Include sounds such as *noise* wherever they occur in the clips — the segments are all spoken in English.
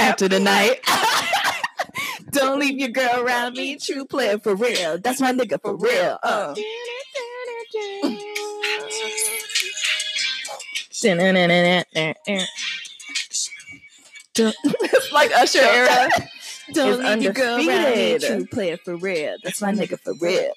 after the night. *laughs* Don't leave your girl around me. True player for real. That's my nigga for real. Uh. it's *laughs* like Usher era. Don't leave your girl around me. True player for real. That's my nigga for real.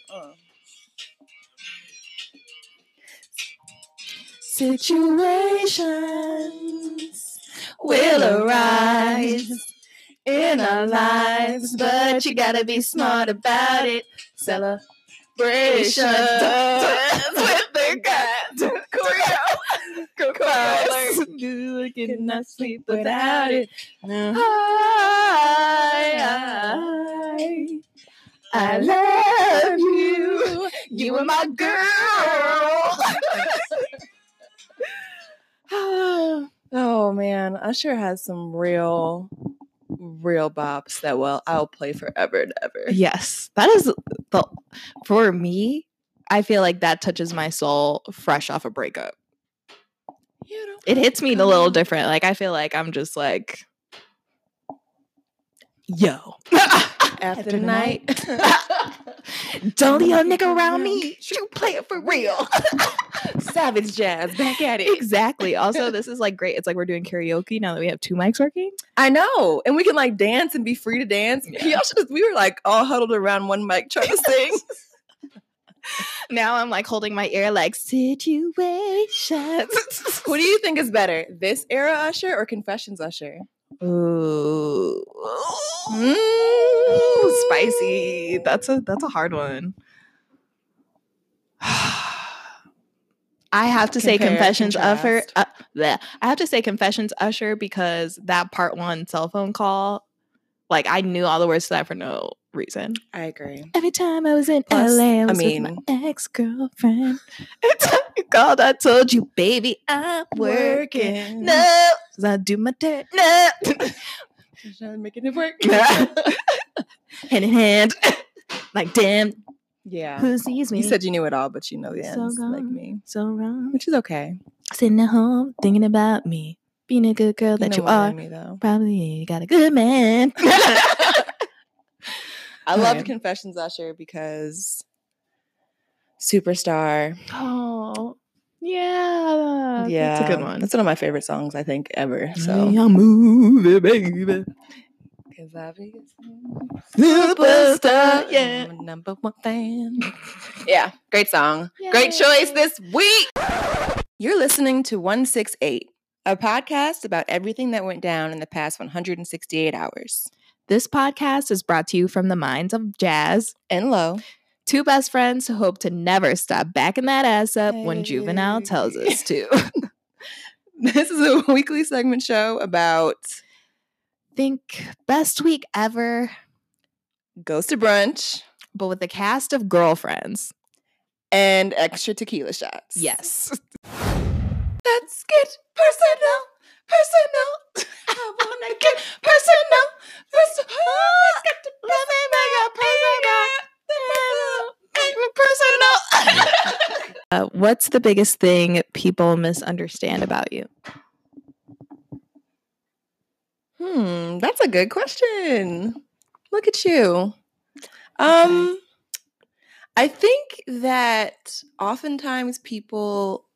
Situations will arise in our lives, but you gotta be smart about it. Celebration with the guys. Choreo. Choreo. Cannot sleep without it. I, I, I love you. You are my girl. *laughs* *laughs* *laughs* oh man, Usher has some real, real bops that well I'll play forever and ever. Yes, that is the for me. I feel like that touches my soul fresh off a breakup. You know, It hits me a little different. Like I feel like I'm just like, yo, *laughs* after the night. *laughs* don't leave your nigga around me. You play it for real. *laughs* Savage jazz back at it. exactly. Also, this is like great. It's like we're doing karaoke now that we have two mics working. I know, and we can like dance and be free to dance. Yeah. Y'all should. We were like all huddled around one mic trying to sing. Now I'm like holding my ear, like situations. Who do you think is better, this era Usher or Confessions Usher? Ooh. Mm. Spicy. That's a that's a hard one. *sighs* I have to say Compare, confessions Usher. Uh. I have to say confessions Usher because that part one cell phone call, like I knew all the words to that for no reason. I agree. Every time I was in Plus, LA, I I mean- with my ex girlfriend. *laughs* Every time you called, I told you, baby, I'm working. No, 'cause I do my dirt. No, making it work. *laughs* hand in hand. Like, damn, yeah. who sees me? You said you knew it all, but you know the So ends, like me, so wrong. which is okay. Sitting at home thinking about me, being a good girl that know you are. me. Probably got a good man. *laughs* *laughs* I loved Okay. Confessions Usher because Superstar. oh, yeah, yeah, that's a good one. That's one of my favorite songs I think ever. So. So I'm moving, baby. Cause I be Superstar, yeah. I'm number one fan. yeah, great song. Great choice this week. You're listening to 168, a podcast about everything that went down in the past 168 hours. This podcast is brought to you from the minds of Jazz, And low. two best friends who hope to never stop backing that ass up when Juvenile tells us to. *laughs* This is a *laughs* weekly segment show about Think best week ever, goes to brunch but with the cast of girlfriends. and extra tequila shots. Yes. *laughs* Let's get personal, personal. I wanna *laughs* get personal, *laughs* personal. Let's get me make it personal. *laughs* Uh, what's the biggest thing people misunderstand about you? Hmm, that's a good question. Look at you. Um, I think that oftentimes people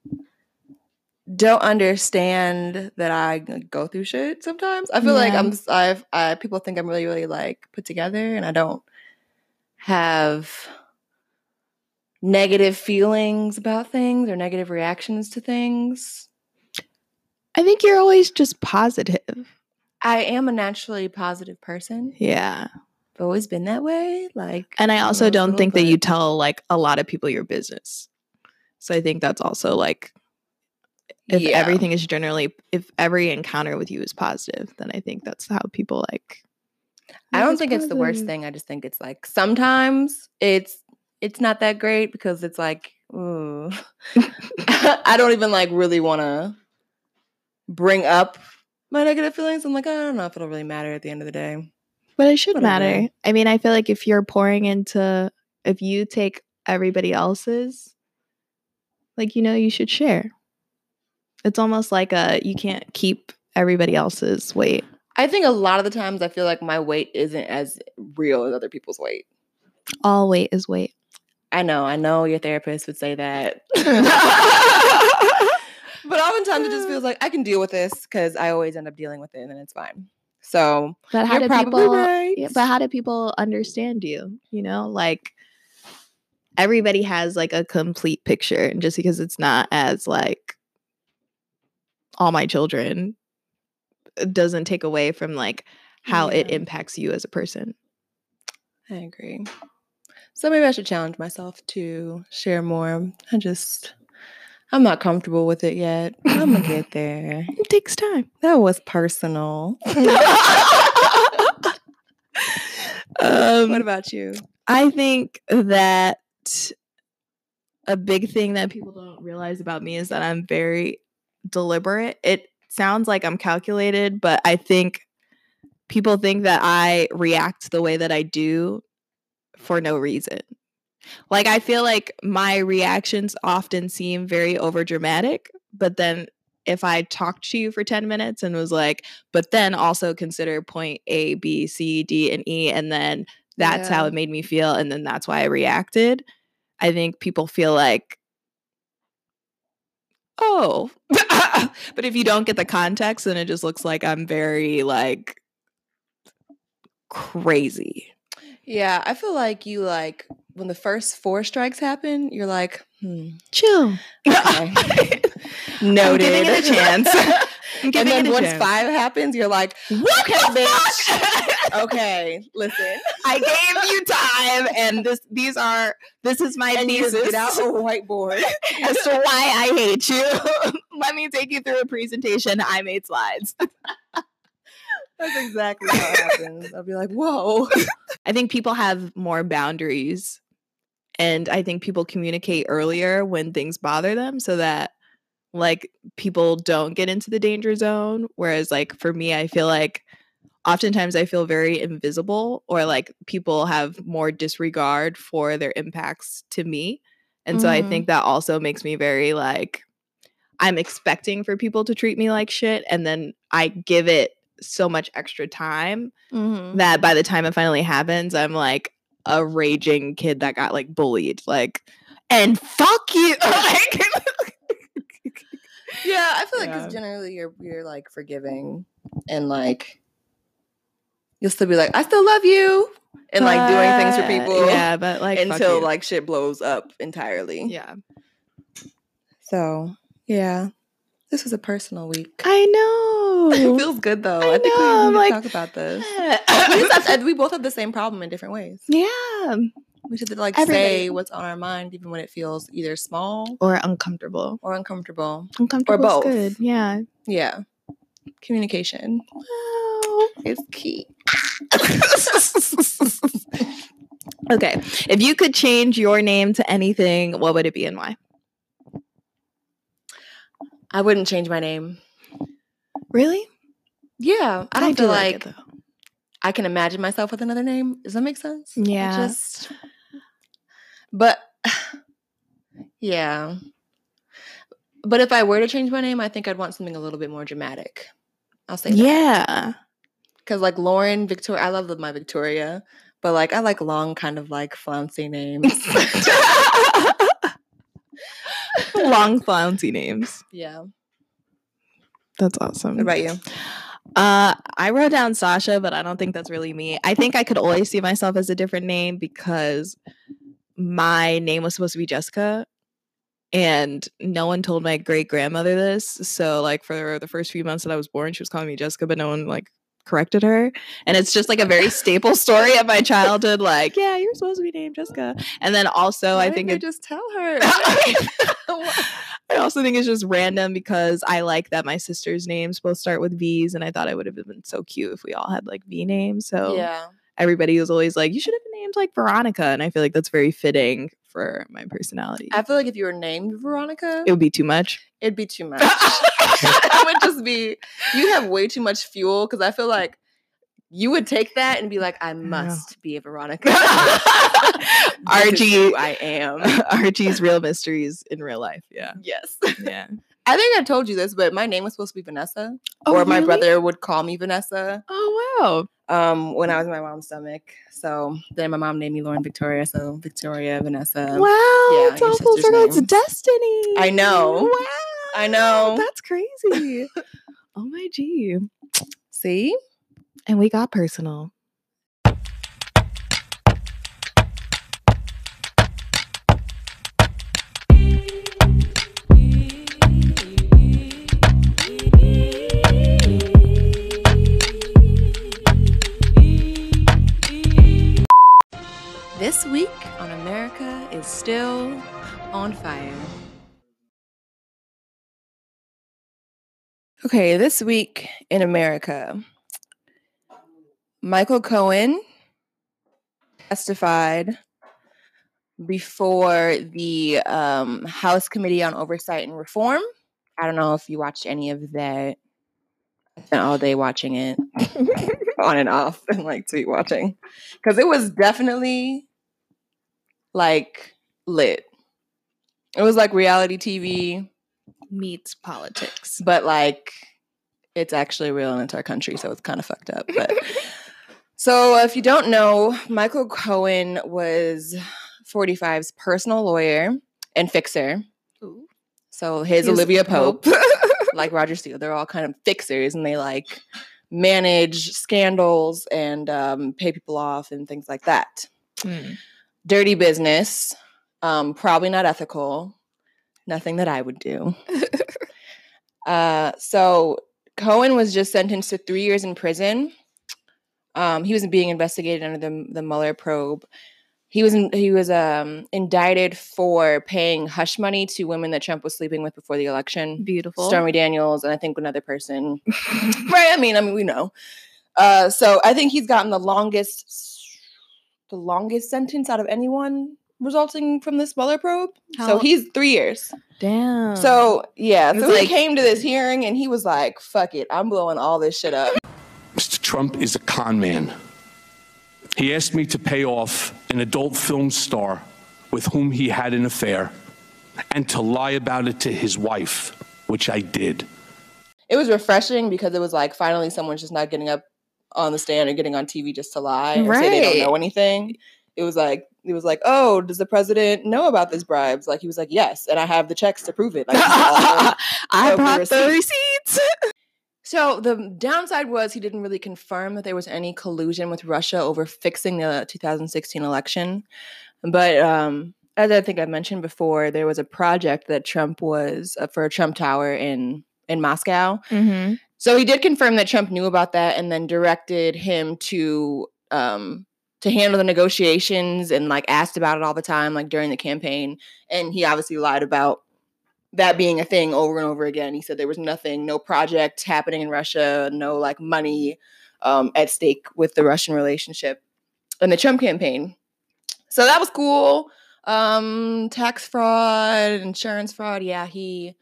don't understand that I go through shit sometimes. I feel like I'm I've I people think I'm really really like put together and I don't have negative feelings about things or negative reactions to things. I think you're always just positive. I am a naturally positive person. Yeah. I've always been that way. Like And I also don't think that you tell like a lot of people your business. So I think that's also like if Yeah. everything is generally if every encounter with you is positive, then I think that's how people like I "Oh, don't think it's the worst thing. I just think it's like sometimes it's it's not that great because it's like ooh. *laughs* I don't even like really want to bring up my negative feelings. I'm like I don't know if it'll really matter at the end of the day. But it should Whatever. matter. I mean, I feel like if you're pouring into if you take everybody else's like you know, you should share. It's almost like a you can't keep everybody else's weight. I think a lot of the times I feel like my weight isn't as real as other people's weight. All weight is weight. I know, I know your therapist would say that. *laughs* but oftentimes it just feels like I can deal with this because I always end up dealing with it and then it's fine. So But how do people? right. Yeah, but how do people understand you? You know, like everybody has like a complete picture, and just because it's not as like all my children doesn't take away from like how it impacts you as a person. I agree. So maybe I should challenge myself to share more. I just I'm not comfortable with it yet. I'm gonna get *laughs* there. It takes time. That was personal. *laughs* um, what about you? I think that a big thing that people don't realize about me is that I'm very deliberate. It sounds like I'm calculated, but I think people think that I react the way that I do for no reason. Like I feel like my reactions often seem very overdramatic, but then if I talked to you for 10 minutes and was like, but then also consider point A, B, C, D, and E, and then that's how it made me feel, and then that's why I reacted. I think people feel like, oh, *laughs* but if you don't get the context, then it just looks like I'm very like crazy. Yeah, I feel like you like when the first four strikes happen, you're like, hmm, Chill. okay. *laughs* I'm giving it a chance. *laughs* And then once chance. five happens, you're like, What okay, the bitch. fuck? *laughs* okay, listen. I gave you time, and this these are this is my And thesis get out a whiteboard. as to why I hate you. Let me take you through a presentation. I made slides. That's exactly how it happens. I'll be like, whoa. I think people have more boundaries, and I think people communicate earlier when things bother them, so that like people don't get into the danger zone. Whereas, like for me, I feel like oftentimes I feel very invisible, or like people have more disregard for their impacts to me, and so I Mhm. think that also makes me very like I'm expecting for people to treat me like shit, and then I give it so much extra time Mm-hmm. that by the time it finally happens, I'm like a raging kid that got like bullied. Like, and fuck you. *laughs* like, *laughs* Yeah, I feel like Yeah. because generally you're you're like forgiving and like you'll still be like, I still love you and like doing things for people. Yeah, but like until like shit blows up entirely. yeah, So yeah. This was a personal week. I know. *laughs* it feels good though. I I, think know, we need like- to talk about this. *laughs* we, just have to- we both have the same problem in different ways. yeah, We should like say what's on our mind, even when it feels either small or uncomfortable. or uncomfortable. Uncomfortable or both. good. Yeah. Yeah, communication is key. *laughs* okay, if you could change your name to anything, what would it be and why? I wouldn't change my name. Really? Yeah, I don't feel do like it. I can imagine myself with another name. Does that make sense? I Yeah. Just, but *sighs* yeah. But if I were to change my name, I think I'd want something a little bit more dramatic. I'll say that. Yeah. Because like Lauren, Victoria, I love my Victoria, but like I like long, kind of like flouncy names. *laughs* *laughs* *laughs* Long flouncy names. yeah. That's awesome. What about you? Uh, I wrote down Sasha, but I don't think that's really me. I think I could always see myself as a different name because my name was supposed to be Jessica, and no one told my great grandmother this. So, like for the first few months that I was born, she was calling me Jessica, but no one like corrected her. And it's just like a very staple story of my childhood. Like, yeah, you're supposed to be named Jessica. And then also, Why I think it just tell her. *laughs* *laughs* I also think it's just random because I like that my sister's names both start with V's, and I thought it would have been so cute if we all had like V names. So yeah. everybody was always like, "You should have been named like Veronica," and I feel like that's very fitting for my personality. I feel like if you were named Veronica, it would be too much. it'd be too much. *laughs* *laughs* it would just be you have way too much fuel because I feel like you would take that and be like, I must be a *laughs* Veronica. RG, I am. RG's real mysteries in real life. Yeah, Yes. yeah. I think I told you this, but my name was supposed to be Vanessa, Oh, or my really? brother would call me Vanessa. Oh wow. Um, when I was in my mom's stomach. So then my mom named me Lauren Victoria. So Victoria, Vanessa. wow. yeah, it's all full circle. It's destiny. I know. Wow. I know. That's crazy. *laughs* oh my g. See? And we got personal. Still on fire. Okay, this week in America, Michael Cohen testified before the um, House Committee on Oversight and Reform. I don't know if you watched any of that. I spent all day watching it *laughs* on and off and like tweet watching because it was definitely like lit. It was like reality TV, Meets politics. *laughs* but like it's actually real and it's our country, so it's kind of fucked up. But *laughs* so if you don't know, Michael Cohen was 45's personal lawyer and fixer. Ooh. So his He's Olivia Pope. Pope, *laughs* like Roger Steele, they're all kind of fixers and they like manage scandals and um, pay people off and things like that. Mm. Dirty business, um, probably not ethical, nothing that I would do. uh, so Cohen was just sentenced to three years in prison. Um, he was being investigated under the the Mueller probe. He was in, he was um, indicted for paying hush money to women that Trump was sleeping with before the election. Beautiful. Stormy Daniels and I think another person. *laughs* right? I mean, I mean, we know. Uh, so I think he's gotten the longest, the longest sentence out of anyone resulting from this Mueller probe. so he's three years. Damn. So yeah, It's so he came to this hearing and he was like, "Fuck it, I'm blowing all this shit up." Mr. Trump is a con man. He asked me to pay off an adult film star with whom he had an affair and to lie about it to his wife, which I did. It was refreshing because it was like finally someone's just not getting up on the stand or getting on TV just to lie or say they don't know anything. It was like it was like, oh, does the president know about these bribes? Like he was like, yes, and I have the checks to prove it. Like, these are all- I of the brought the receipts. receipts. So the downside was he didn't really confirm that there was any collusion with Russia over fixing the 2016 election. But um, as I think I mentioned before, there was a project that Trump was uh, for a Trump Tower in in Moscow. mm-hmm. So he did confirm that Trump knew about that and then directed him to um, to handle the negotiations and like asked about it all the time, like during the campaign. And he obviously lied about that being a thing over and over again. He said there was nothing, no project happening in Russia, no like money um, at stake with the Russian relationship in the Trump campaign. So that was cool. Um, tax fraud, insurance fraud. Yeah, he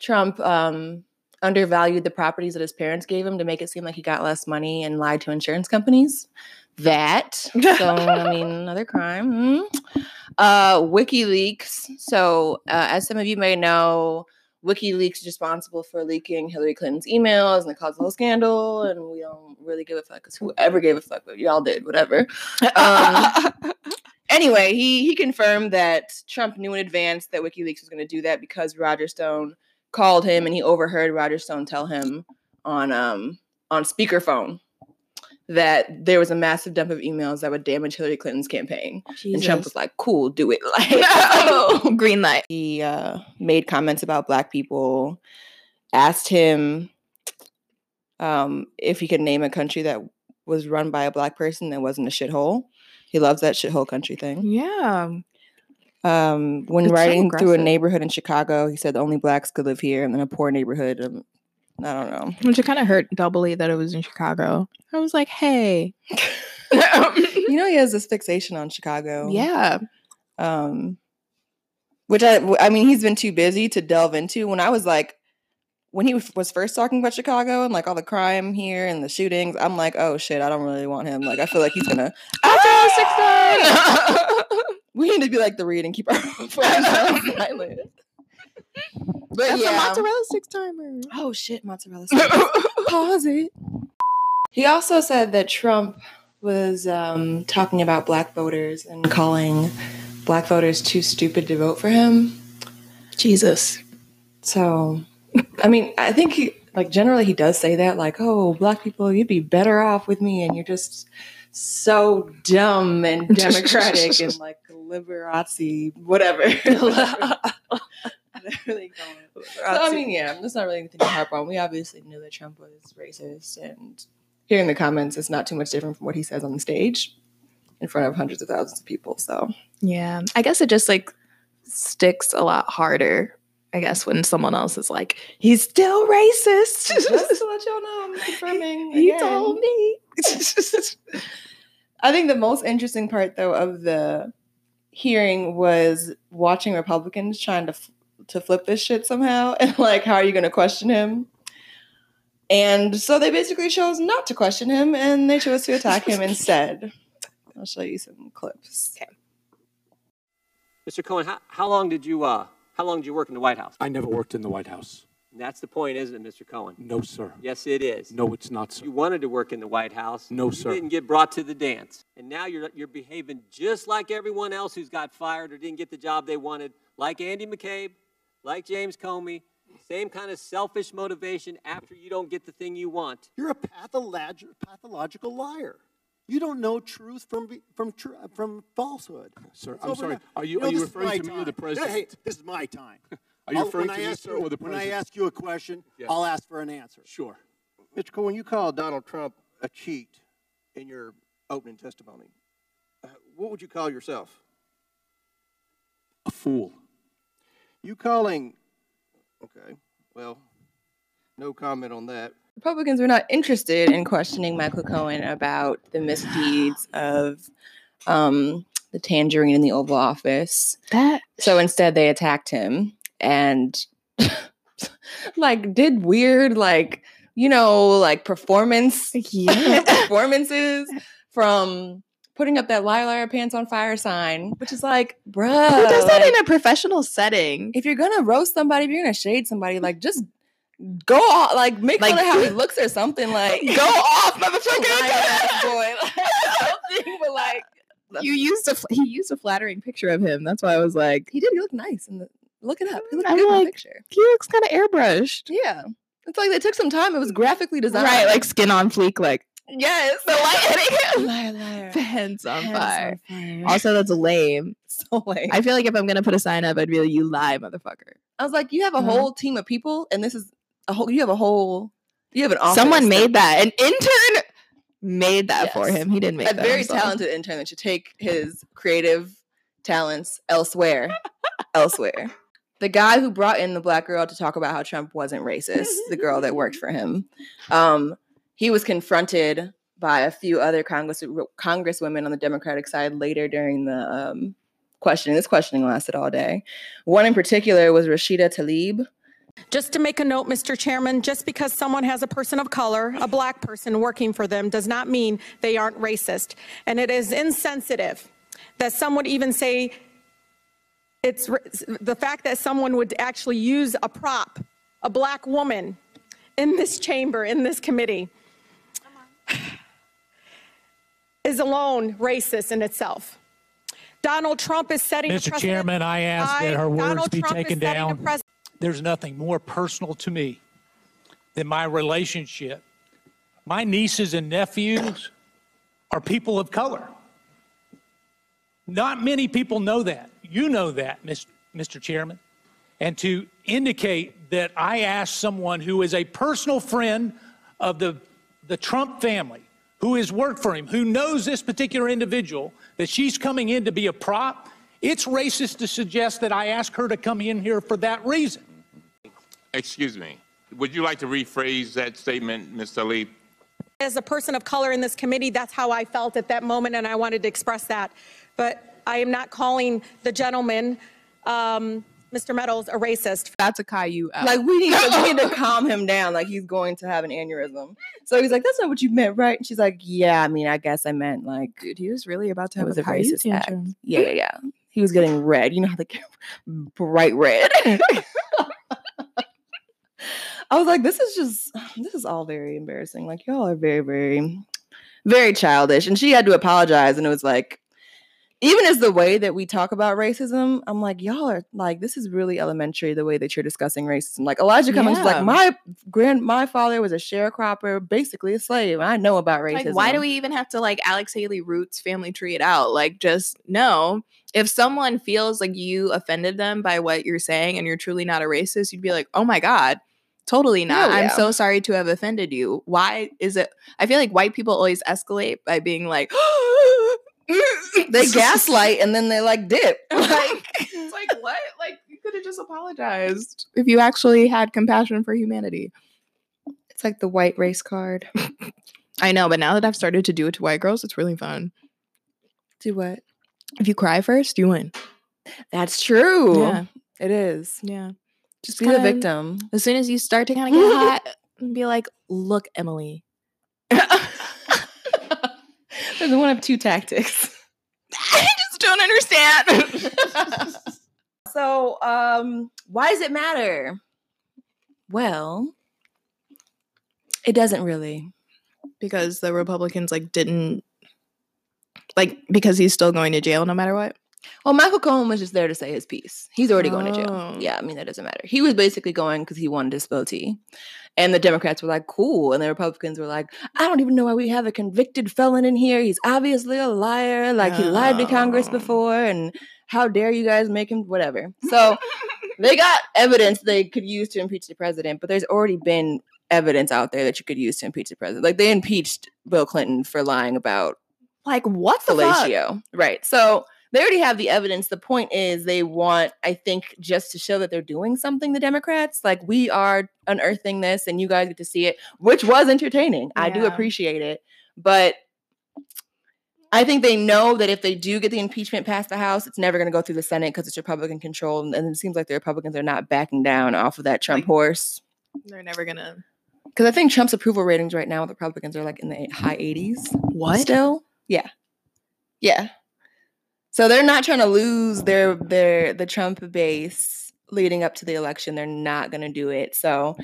Trump um, undervalued the properties that his parents gave him to make it seem like he got less money and lied to insurance companies. That so I *laughs* mean another crime. hmm. Uh, WikiLeaks. So uh, as some of you may know, WikiLeaks is responsible for leaking Hillary Clinton's emails and it caused a whole scandal. And we don't really give a fuck because whoever gave a fuck, but y'all did whatever. Um, *laughs* anyway, he he confirmed that Trump knew in advance that WikiLeaks was going to do that because Roger Stone called him and he overheard Roger Stone tell him on um on speakerphone that there was a massive dump of emails that would damage Hillary Clinton's campaign. And Trump was like, "Cool, do it." *laughs* Like, *laughs* *laughs* Green light. he uh, made comments about black people, asked him um, if he could name a country that was run by a black person that wasn't a shithole. He loves that shithole country thing. Yeah. Um, when It's so riding through a neighborhood in Chicago, he said only blacks could live here, and then a poor neighborhood. Um, I don't know. Which it kind of hurt doubly that it was in Chicago. I was like, hey. *laughs* *laughs* you know, he has this fixation on Chicago. yeah. um which I I mean he's been too busy to delve into when I was like when he was first talking about Chicago and like all the crime here and the shootings I'm like oh shit I don't really want him like I feel like he's gonna *laughs* we need to be like the read and keep our phones silent But That's yeah. a mozzarella six timer. Oh shit, mozzarella *laughs* sticks. Pause it. He also said that Trump was um, talking about black voters and calling black voters too stupid to vote for him. Jesus. So, I mean, I think he, like, generally he does say that, like, oh, black people, you'd be better off with me, and you're just so dumb and *laughs* democratic and like *laughs* Liberace, whatever. *laughs* Really going. Uh, so, I mean, yeah, that's not really anything to harp on. We obviously knew that Trump was racist, and hearing the comments is not too much different from what he says on the stage in front of hundreds of thousands of people. So, Yeah. I guess it just like sticks a lot harder. I guess when someone else is like, he's still racist. just to *laughs* let y'all know, I'm confirming. *laughs* he again. told me. I think the most interesting part, though, of the hearing was watching Republicans trying to f- to flip this shit somehow, *laughs* and like, how are you going to question him? And so they basically chose not to question him, and they chose to attack him *laughs* instead. I'll show you some clips. Okay. Mr. Cohen, how, how long did you uh, how long did you work in the White House? I never worked in the White House. And that's the point, isn't it, Mr. Cohen? No, sir. Yes, it is. No, it's not, sir. You wanted to work in the White House. No, you sir. You didn't get brought to the dance, and now you're you're behaving just like everyone else who's got fired or didn't get the job they wanted, like Andy McCabe, like James Comey. Same kind of selfish motivation after you don't get the thing you want. You're a patholog- pathological liar. You don't know truth from from tr- from falsehood. Sir, It's I'm sorry. now. Are you- know, are you referring my to me or the president? Hey, this is my time. *laughs* Are you I'll- referring to I me, sir, or the president? When I ask you a question, Yes. I'll ask for an answer. Sure. Mr. Cohen, you called Donald Trump a cheat in your opening testimony. Uh, what would you call yourself? A fool. You calling? Okay. Well, no comment on that. Republicans were not interested in questioning Michael Cohen about the misdeeds *sighs* of um, the tangerine in the Oval Office. That So instead, they attacked him and *laughs* like did weird, like you know, like performance yeah. *laughs* performances from putting up that liar pants on fire sign, which is like, bruh, Who does that like, in a professional setting? if you're gonna roast somebody, if you're gonna shade somebody, like just go off, like make Like- fun of how he *laughs* looks or something. Like *laughs* Go off, motherfucker! *laughs* boy, like, something. But like you used a he used a flattering picture of him. That's why I was like, he did. He looked nice. And look it up. He looked I'm good in the picture. he looks kind of airbrushed. Yeah. It's like they took some time. It was graphically designed. Right, like skin on fleek, like yes, the lighting. *laughs* liar, liar. Hands on Hands fire. on fire. Also, that's lame. *laughs* so lame. I feel like if I'm gonna put a sign up, I'd be like, "You lie, motherfucker." I was like, you have a Uh-huh. whole team of people, and this is a whole. You have a whole. You have an office. Someone made that. An intern made that for him. He didn't make that. a that. very himself. talented intern that should take his creative talents elsewhere. elsewhere. *laughs* The guy who brought in the black girl to talk about how Trump wasn't racist, the girl that worked for him, um, he was confronted by a few other Congress congresswomen on the Democratic side later during the um, questioning. This questioning lasted all day. One in particular was Rashida Tlaib. Just to make a note, Mr. Chairman, just because someone has a person of color, a black person working for them, does not mean they aren't racist. And it is insensitive that some would even say it's the fact that someone would actually use a prop, a black woman, in this chamber, in this committee, *laughs* is alone racist in itself. Donald Trump is setting a Mr. precedent. Chairman, I ask that her words Donald be Trump taken down. precedent. There's nothing more personal to me than my relationship. My nieces and nephews are people of color. Not many people know that. You know that, Mis- Mr. Chairman. And to indicate that I asked someone who is a personal friend of the, the Trump family, who has worked for him, who knows this particular individual, that she's coming in to be a prop, it's racist to suggest that I asked her to come in here for that reason. Excuse me. Would you like to rephrase that statement, Ms. Ali? as a person of color in this committee, that's how I felt at that moment, and I wanted to express that. But I am not calling the gentleman, um, Mr. Meadows, a racist. That's a Caillou out. Like we need, to, we need to *laughs* calm him down. Like he's going to have an aneurysm. So he's like, "That's not what you meant, right?" And she's like, "Yeah, I mean, I guess I meant like dude, he was really about to have was a, a Caillou racist act." Yeah, yeah, yeah. He was getting red. You know how they get bright red. *laughs* I was like, this is just this is all very embarrassing. Like y'all are very, very, very childish. And she had to apologize, and it was like, even as the way that we talk about racism, I'm like, y'all are like, this is really elementary the way that you're discussing racism. Like Elijah Cummings Yeah. like, my grand my father was a sharecropper, basically a slave. I know about racism. Like, why do we even have to like Alex Haley roots family tree it out? Like, just no. If someone feels like you offended them by what you're saying and you're truly not a racist, you'd be like, oh my God, totally not. Hell I'm so sorry to have offended you. Why is it? I feel like white people always escalate by being like, *gasps* oh, they *laughs* gaslight and then they like dip. *laughs* like, it's like, what? Like, you could have just apologized if you actually had compassion for humanity. It's like the white race card. *laughs* I know, but now that I've started to do it to white girls, it's really fun. Do what? If you cry first, you win. That's true. Yeah. It is. Yeah. Just be the victim. As soon as you start to kind of get hot, and be like, look, Emily. *laughs* There's one of two tactics. *laughs* I just don't understand. *laughs* so, um, why does it matter? Well, it doesn't really. because the Republicans like didn't like because he's still going to jail no matter what. Well, Michael Cohen was just there to say his piece. He's already going to jail. Oh. Yeah, I mean that doesn't matter. He was basically going because he wanted his tea. And the Democrats were like, cool. And the Republicans were like, I don't even know why we have a convicted felon in here. He's obviously a liar. Like he lied to Congress Oh. before. And how dare you guys make him whatever. So they got evidence they could use to impeach the president, but there's already been evidence out there that you could use to impeach the president. Like they impeached Bill Clinton for lying about Like what the fuck? Right. So they already have the evidence. The point is they want, I think, just to show that they're doing something, the Democrats. Like we are unearthing this and you guys get to see it, which was entertaining. I do appreciate it. But I think they know that if they do get the impeachment past the House, it's never going to go through the Senate because it's Republican controlled. And it seems like the Republicans are not backing down off of that Trump Like- horse. They're never gonna Because I think Trump's approval ratings right now with Republicans are like in the high 80s. what? Still? Yeah. Yeah. So they're not trying to lose their their the Trump base leading up to the election. They're not going to do it. So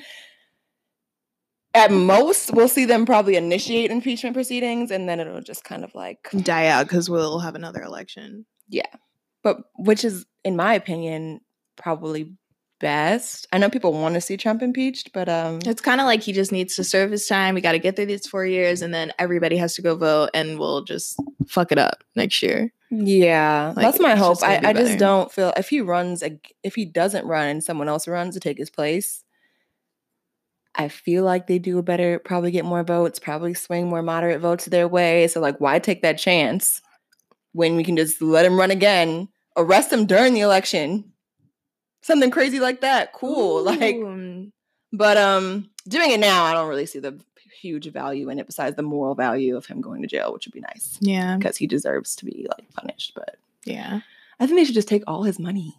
at most we'll see them probably initiate impeachment proceedings and then it'll just kind of like Die out because we'll have another election. Yeah, but which is in my opinion probably best. I know people want to see Trump impeached, but um It's kind of like he just needs to serve his time. We got to get through these four years, and then everybody has to go vote, and we'll just fuck it up next year. Yeah, Like, that's my hope. just I, be I just don't feel if he runs, if he doesn't run and someone else runs to take his place, I feel like they do a better, probably get more votes, probably swing more moderate votes their way. So, like, why take that chance when we can just let him run again, arrest him during the election, something crazy like that? Cool. *laughs* Like, but um, doing it now, I don't really see the huge value in it besides the moral value of him going to jail, which would be nice yeah, because he deserves to be like punished. But yeah. I think they should just take all his money.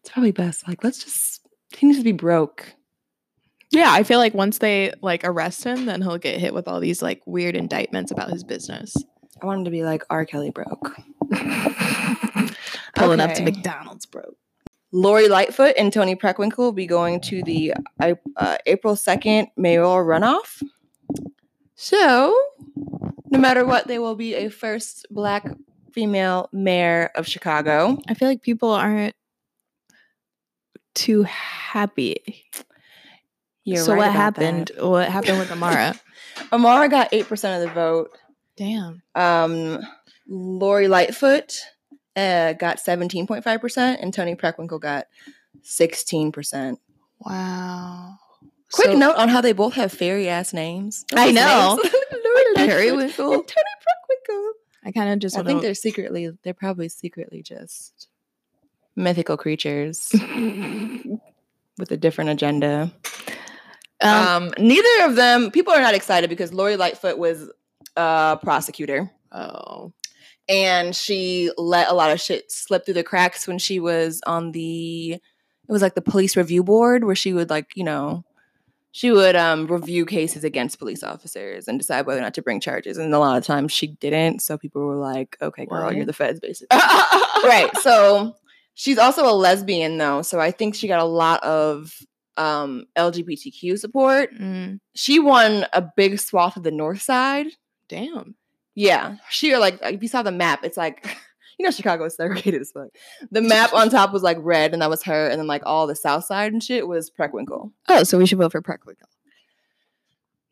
It's probably best. Like, let's just he needs to be broke. Yeah, I feel like once they like arrest him, then he'll get hit with all these like weird indictments about his business. I want him to be like R. Kelly broke. *laughs* Pulling up to McDonald's, bro. Lori Lightfoot and Toni Preckwinkle will be going to the uh, April 2nd mayoral runoff. So, no matter what, they will be a first black female mayor of Chicago. I feel like people aren't too happy. You're so right what happened? What happened with Amara? *laughs* Amara got 8% of the vote. Damn. Um, Lori Lightfoot uh, got 17.5%, and Toni Preckwinkle got 16%. Wow. Quick So- note on how they both have fairy ass names. I know. names. *laughs* Lori Lightfoot Periwinkle. and Toni Preckwinkle. I kind of just I think they're secretly, they're probably secretly just mythical creatures *laughs* with a different agenda. um, Um, neither of them, people are not excited because Lori Lightfoot was a prosecutor. oh. And she let a lot of shit slip through the cracks when she was on the it was like the police review board where she would like you know she would um review cases against police officers and decide whether or not to bring charges and a lot of times she didn't so people were like okay girl What? you're the feds basically right so she's also a lesbian though so i think she got a lot of um, LGBTQ support. Mm, She won a big swath of the North Side. damn. Yeah, she like if you saw the map, it's like *laughs* you know Chicago is segregated as fuck. The map on top was like red, and that was her, and then like all the South Side and shit was Preckwinkle. Oh, so we should vote for Preckwinkle.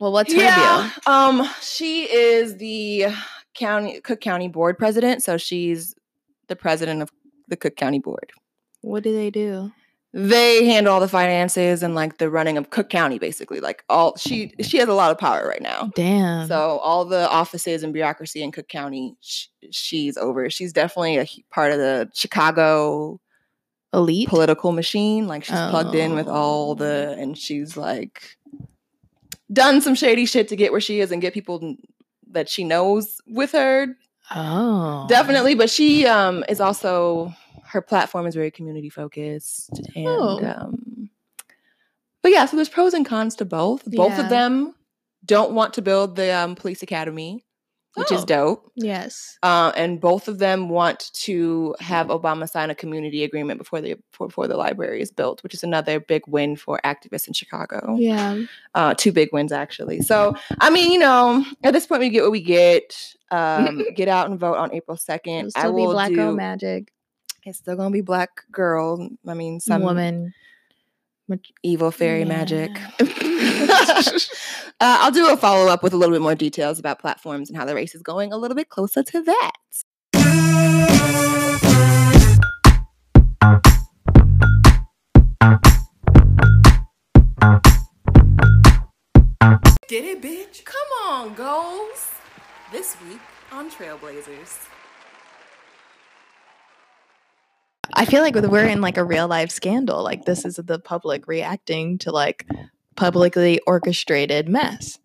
Well, what's her yeah, deal? um, she is the county Cook County Board president, so she's the president of the Cook County Board. What do they do? They handle all the finances and like the running of Cook County, basically. Like all she she has a lot of power right now. Damn. So all the offices and bureaucracy in Cook County, sh- she's over. She's definitely a part of the Chicago elite. political machine. Like she's plugged in with all the, and she's like done some shady shit to get where she is and get people that she knows with her. oh, Definitely, but she um is also her platform is very community focused and Oh. um but yeah, so there's pros and cons to both. Both Yeah. of them don't want to build the um, police academy, which is Oh. dope. Yes. Uh, and both of them want to have Obama sign a community agreement before the before, the library is built, which is another big win for activists in Chicago. Yeah. Uh, two big wins actually. So I mean, you know, at this point we get what we get. Um, *laughs* get out and vote on April second. It'll I still be will black do. girl magic. It's still gonna be black girl. I mean, some woman. evil fairy Yeah. magic. *laughs* uh, I'll do a follow up with a little bit more details about platforms and how the race is going a little bit closer to that. Did it, bitch? Come on, goals. This week on Trailblazers. I feel like we're in like a real life scandal. Like this is the public reacting to like publicly orchestrated mess.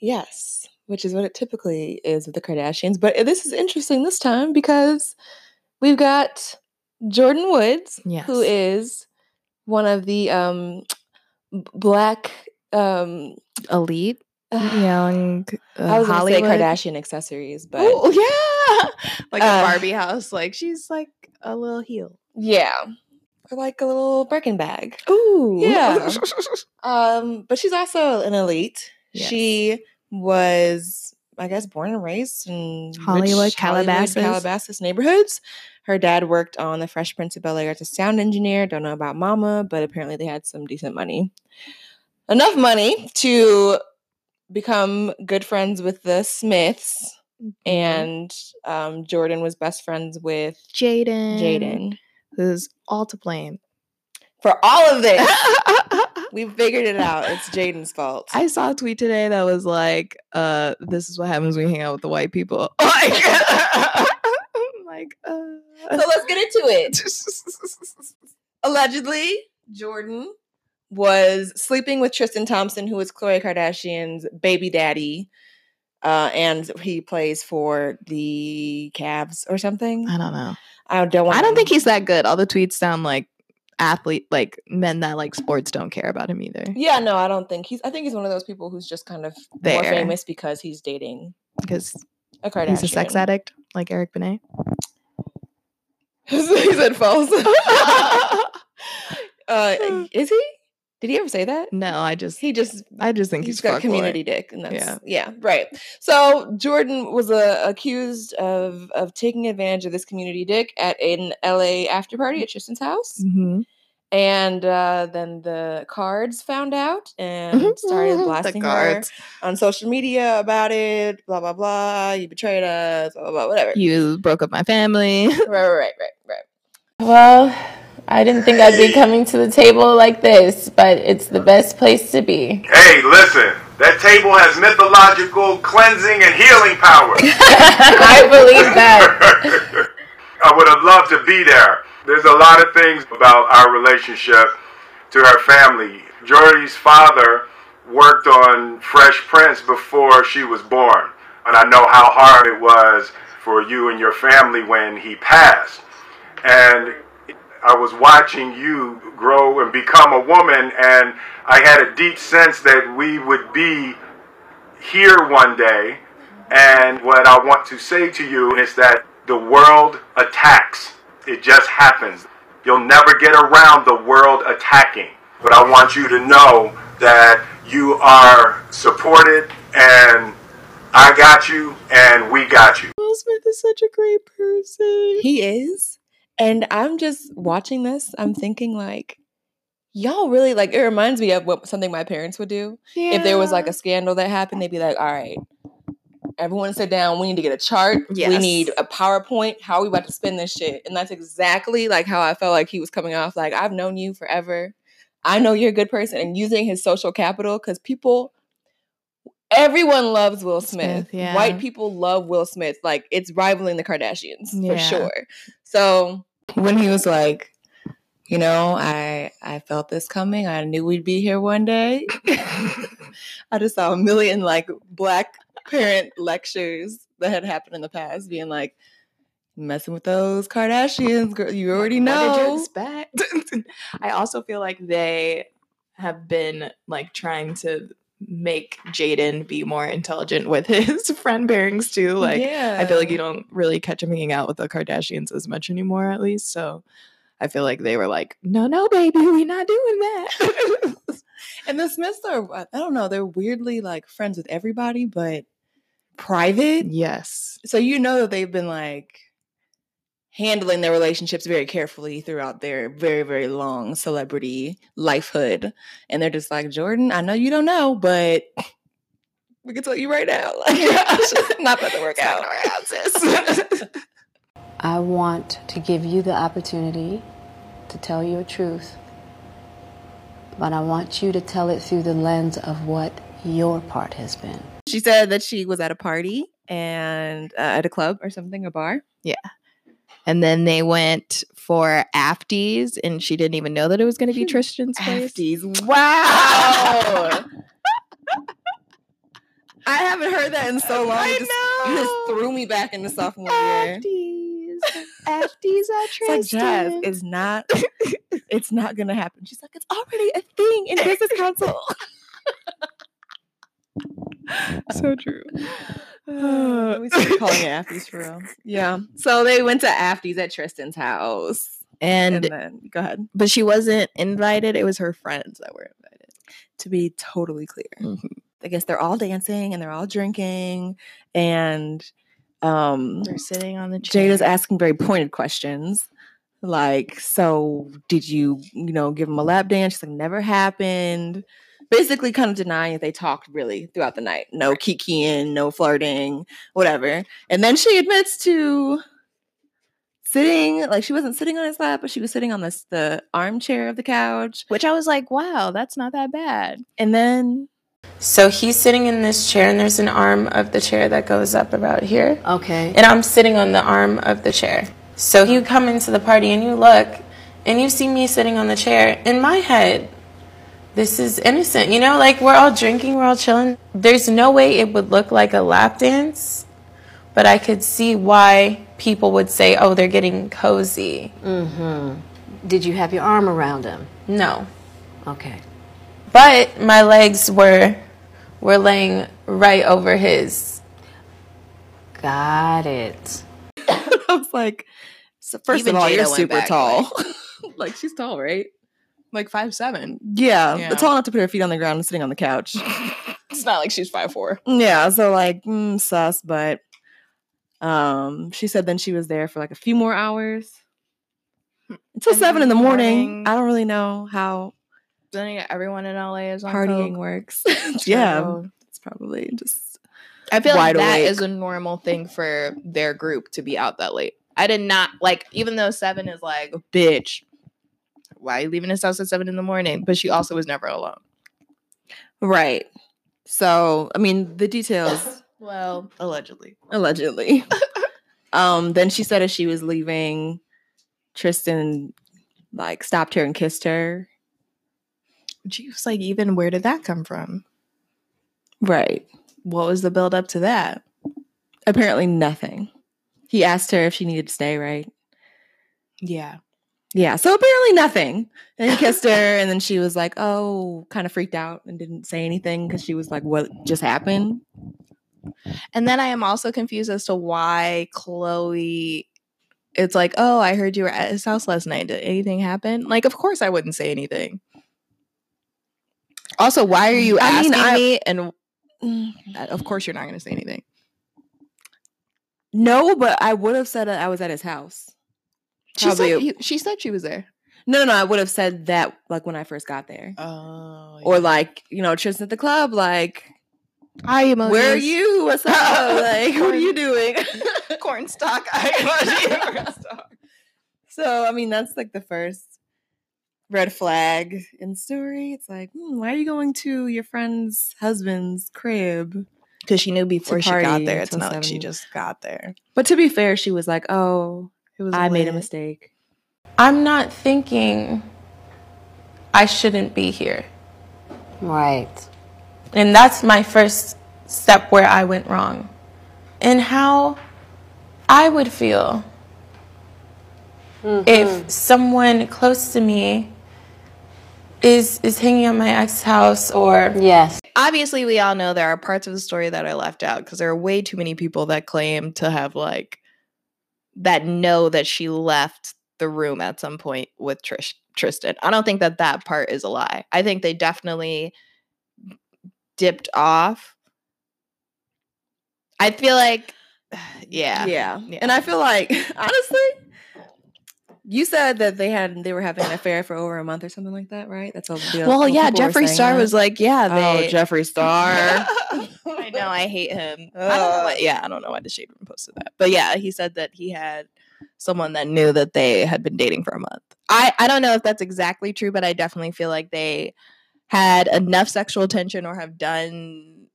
Yes, which is what it typically is with the Kardashians. But this is interesting this time because we've got Jordyn Woods, Yes. who is one of the um, black. Um, Elite, young uh, I was going to say Hollywood. Kardashian accessories, but Oh *laughs* yeah, like Uh, a Barbie house. Like she's like a little heel. yeah, or like a little Birkin bag. Ooh, Yeah. *laughs* Um, but she's also an elite. Yes. She was, I guess, born and raised in rich Hollywood, Calabasas. Calabasas neighborhoods. Her dad worked on The Fresh Prince of Bel Air as a sound engineer. Don't know about Mama, but apparently they had some decent money, enough money to become good friends with the Smiths. Mm-hmm. And um, Jordyn was best friends with Jaden, Jaden who's all to blame. for all of *laughs* this. we figured it out. It's Jaden's fault. I saw a tweet today that was like, uh, this is what happens when you hang out with the white people. *laughs* Like, I'm *laughs* like, uh. so let's get into it. Allegedly, Jordyn was sleeping with Tristan Thompson, who was Khloe Kardashian's baby daddy. Uh, and he plays for the Cavs or something. I don't know. I don't want I don't think he's that good. All the tweets sound like athlete, like men that like sports don't care about him either. Yeah, no, I don't think he's. I think he's one of those people who's just kind of more There. famous because he's dating Because a Kardashian. he's a sex addict, like Eric Benet. *laughs* he said false. *laughs* *laughs* uh, is he? Did he ever say that? No, I just He just I just think he's he's, got fuckboy. community dick, and that's Yeah. yeah. right. So Jordyn was uh, accused of of taking advantage of this community dick at an LA after party at Tristan's house, Mhm. and uh, then the cards found out and started *laughs* blasting her cards. on social media about it. Blah blah blah. You betrayed us. Blah blah, blah whatever. You broke up my family. *laughs* right, right, right, right, right. Well, I didn't think I'd be coming to the table like this, but it's the best place to be. Hey, listen, that table has mythological cleansing and healing power. *laughs* I believe that. *laughs* I would have loved to be there. There's a lot of things about our relationship to her family. Jordy's father worked on Fresh Prince before she was born. And I know how hard it was for you and your family when he passed. And I was watching you grow and become a woman, and I had a deep sense that we would be here one day. And what I want to say to you is that the world attacks. It just happens. You'll never get around the world attacking. but I want you to know that you are supported and I got you and we got you. Will Smith is such a great person. He is. And I'm just watching this, I'm thinking like y'all really like it reminds me of what something my parents would do. If there was like a scandal that happened, they'd be like, "All right, everyone sit down. We need to get a chart. We need a PowerPoint. How are we about to spend this shit?" And that's exactly like how I felt like he was coming off. Like I've known you forever. I know you're a good person, and using his social capital because people. Everyone loves Will Smith. Smith, yeah. White people love Will Smith. Like it's rivaling the Kardashians Yeah. for sure. So when he was like, you know, I I felt this coming. I knew we'd be here one day. *laughs* I just saw a million like black parent lectures that had happened in the past, being like, messing with those Kardashians, girl. You already What did you know. expect? *laughs* I also feel like they have been like trying to make Jaden be more intelligent with his *laughs* friend pairings too. Like I feel like you don't really catch him hanging out with the Kardashians as much anymore, at least. So I feel like they were like, no, no, baby, we're not doing that. *laughs* And the Smiths are, I don't know, they're weirdly like friends with everybody, but private. yes. So you know that they've been like handling their relationships very carefully throughout their very, very long celebrity lifehood. And they're just like, Jordyn, I know you don't know, but *laughs* we can tell you right now. *laughs* Like, *laughs* not about to work out. I want to give you the opportunity to tell your truth, but I want you to tell it through the lens of what your part has been. She said that she was at a party and uh, at a club or something, a bar. Yeah. And then they went for Afties, and she didn't even know that it was going to be *laughs* Tristan's place. Afties. Wow. *laughs* I haven't heard that in so long. I just, you just threw me back into sophomore year. Afties. Afties at It's like Jazz, Tristan. it's not *laughs* it's not gonna happen. She's like, it's already a thing in business council. *laughs* so true. *sighs* we started calling it Afties for real. Yeah. So they went to Afties at Tristan's house. And, And then go ahead. but she wasn't invited. It was her friends that were invited. To be totally clear. Mhm. I guess they're all dancing and they're all drinking and um They're sitting on the chair. Jada's asking very pointed questions. Like, so did you, you know, give him a lap dance? She's like, never happened. Basically, kind of denying that they talked really throughout the night. No kikiing, no flirting, whatever. And then she admits to sitting, like she wasn't sitting on his lap, but she was sitting on this the armchair of the couch. Which I was like, wow, that's not that bad. And then So he's sitting in this chair, and there's an arm of the chair that goes up about here. Okay. And I'm sitting on the arm of the chair. So you come into the party and you look, and you see me sitting on the chair. In my head, this is innocent. You know, like we're all drinking, we're all chilling. There's no way it would look like a lap dance, but I could see why people would say, oh, they're getting cozy. Mm-hmm. Did you have your arm around him? No. Okay. But my legs were were laying right over his. Got it. *laughs* I was like, so first Even of all, Jada you're super back, tall. like *laughs* she's tall, right? Like five seven. Yeah, Yeah. tall enough to put her feet on the ground and sitting on the couch. *laughs* It's not like she's five four. Yeah, so like mm, sus, but um, she said then she was there for like a few more hours until And seven in the morning. morning- I don't really know how Then everyone in LA is on partying coke. works. *laughs* yeah, it's probably just I feel like that awake. is a normal thing for their group to be out that late. I did not like, even though Seven is like, bitch, why are you leaving his house at seven in the morning? But she also was never alone. right. So I mean, the details *laughs* Well, allegedly. allegedly. *laughs* um, then she said as she was leaving, Tristan like stopped her and kissed her. She was like, even where did that come from? Right. What was the build up to that? Apparently nothing. He asked her if she needed to stay, right? Yeah. Yeah, so apparently nothing. And he kissed her, *laughs* and then she was like, oh, kind of freaked out and didn't say anything because she was like, what just happened? And then I am also confused as to why Khloe. It's like, oh, I heard you were at his house last night. Did anything happen? Like, of course I wouldn't say anything. Also, why are you I mean, asking I- me? And uh, of course, you're not going to say anything. No, but I would have said that I was at his house. She Probably- said, you- she said she was there. No, no, no. I would have said that like when I first got there, Oh, or like you know, Tristan at the club. Like, Hi, emojis. where are you? What's up? *laughs* like, what are you doing? *laughs* Corn stalk. eye emoji. so, I mean, that's like the first red flag in story. It's like, hmm, why are you going to your friend's husband's crib? Because she knew before she got there. It's until not like she just got there. But to be fair, she was like, "Oh, It was I made a mistake." I'm not thinking I shouldn't be here. Right. And that's my first step where I went wrong. And how I would feel mm-hmm. if someone close to me is is hanging at my ex's house or Yes. Obviously, we all know there are parts of the story that are left out because there are way too many people that claim to have like that know that she left the room at some point with Trish Tristan. I don't think that that part is a lie. I think they definitely dipped off. I feel like, *sighs* yeah, yeah. Yeah. And I feel like *laughs* honestly, you said that they had they were having an affair for over a month or something like that, right? That's all. the- Well, yeah, people Jeffree Star huh? was like, yeah, oh, they. oh, Jeffree Star. *laughs* *laughs* I know, *laughs* I hate him. I don't know what, yeah, I don't know why the shade room posted that, but yeah, he said that he had someone that knew that they had been dating for a month. I I don't know if that's exactly true, but I definitely feel like they had enough sexual tension or have done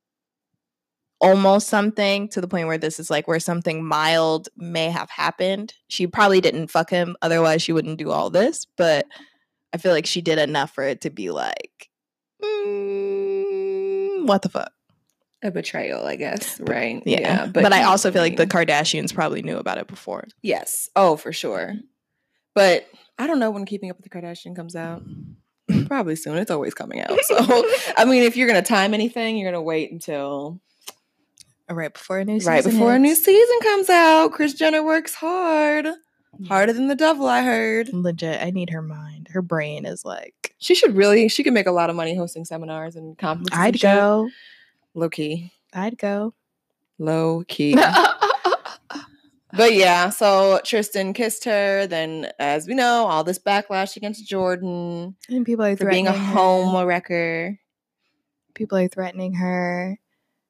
almost something to the point where this is like where something mild may have happened. She probably didn't fuck him, otherwise she wouldn't do all this, but I feel like she did enough for it to be like, mm, what the fuck? A betrayal, I guess, right? Yeah, but, I also feel like the Kardashians probably knew about it before. yes, oh for sure. But I don't know when Keeping Up with the Kardashian comes out. *laughs* Probably soon. It's always coming out. So I mean, if you're gonna time anything, you're gonna wait until Right before a new season. right before a new season comes out. Kris Jenner works hard, harder than the devil. I heard. Legit, I need her mind. Her brain is like, She should really. She could make a lot of money hosting seminars and conferences. I'd shit. go. Low key. I'd go. Low *laughs* key. But yeah, so Tristan kissed her. Then, as we know, all this backlash against Jordyn And people are for being a home wrecker. People are threatening her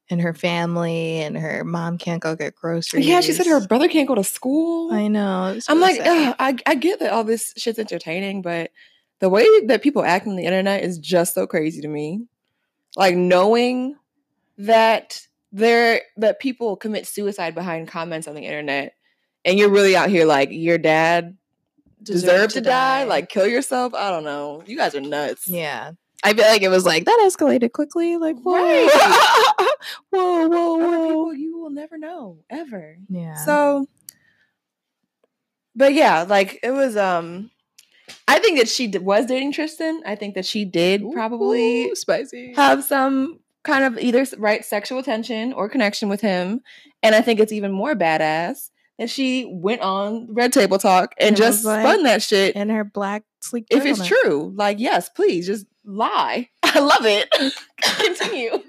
and her family, and her mom can't go get groceries. Yeah, she said her brother can't go to school. I know. I'm like, I, I get that all this shit's entertaining, but the way that people act on the internet is just so crazy to me. Like knowing that there that people commit suicide behind comments on the internet, and you're really out here like your dad deserved to, die. like kill yourself. I don't know. You guys are nuts. Yeah. I feel like it was like that escalated quickly. Like, whoa, *laughs* whoa, whoa, whoa. people you will never know ever. Yeah. So, but yeah, like it was. Um, I think that she d- was dating Tristan. I think that she did probably Ooh, spicy. have some kind of either right sexual tension or connection with him, and I think it's even more badass that she went on Red Table Talk and And just like- spun that shit. in her black sleek. if it's true, like yes, please just lie. *laughs* I love it. *laughs* Continue.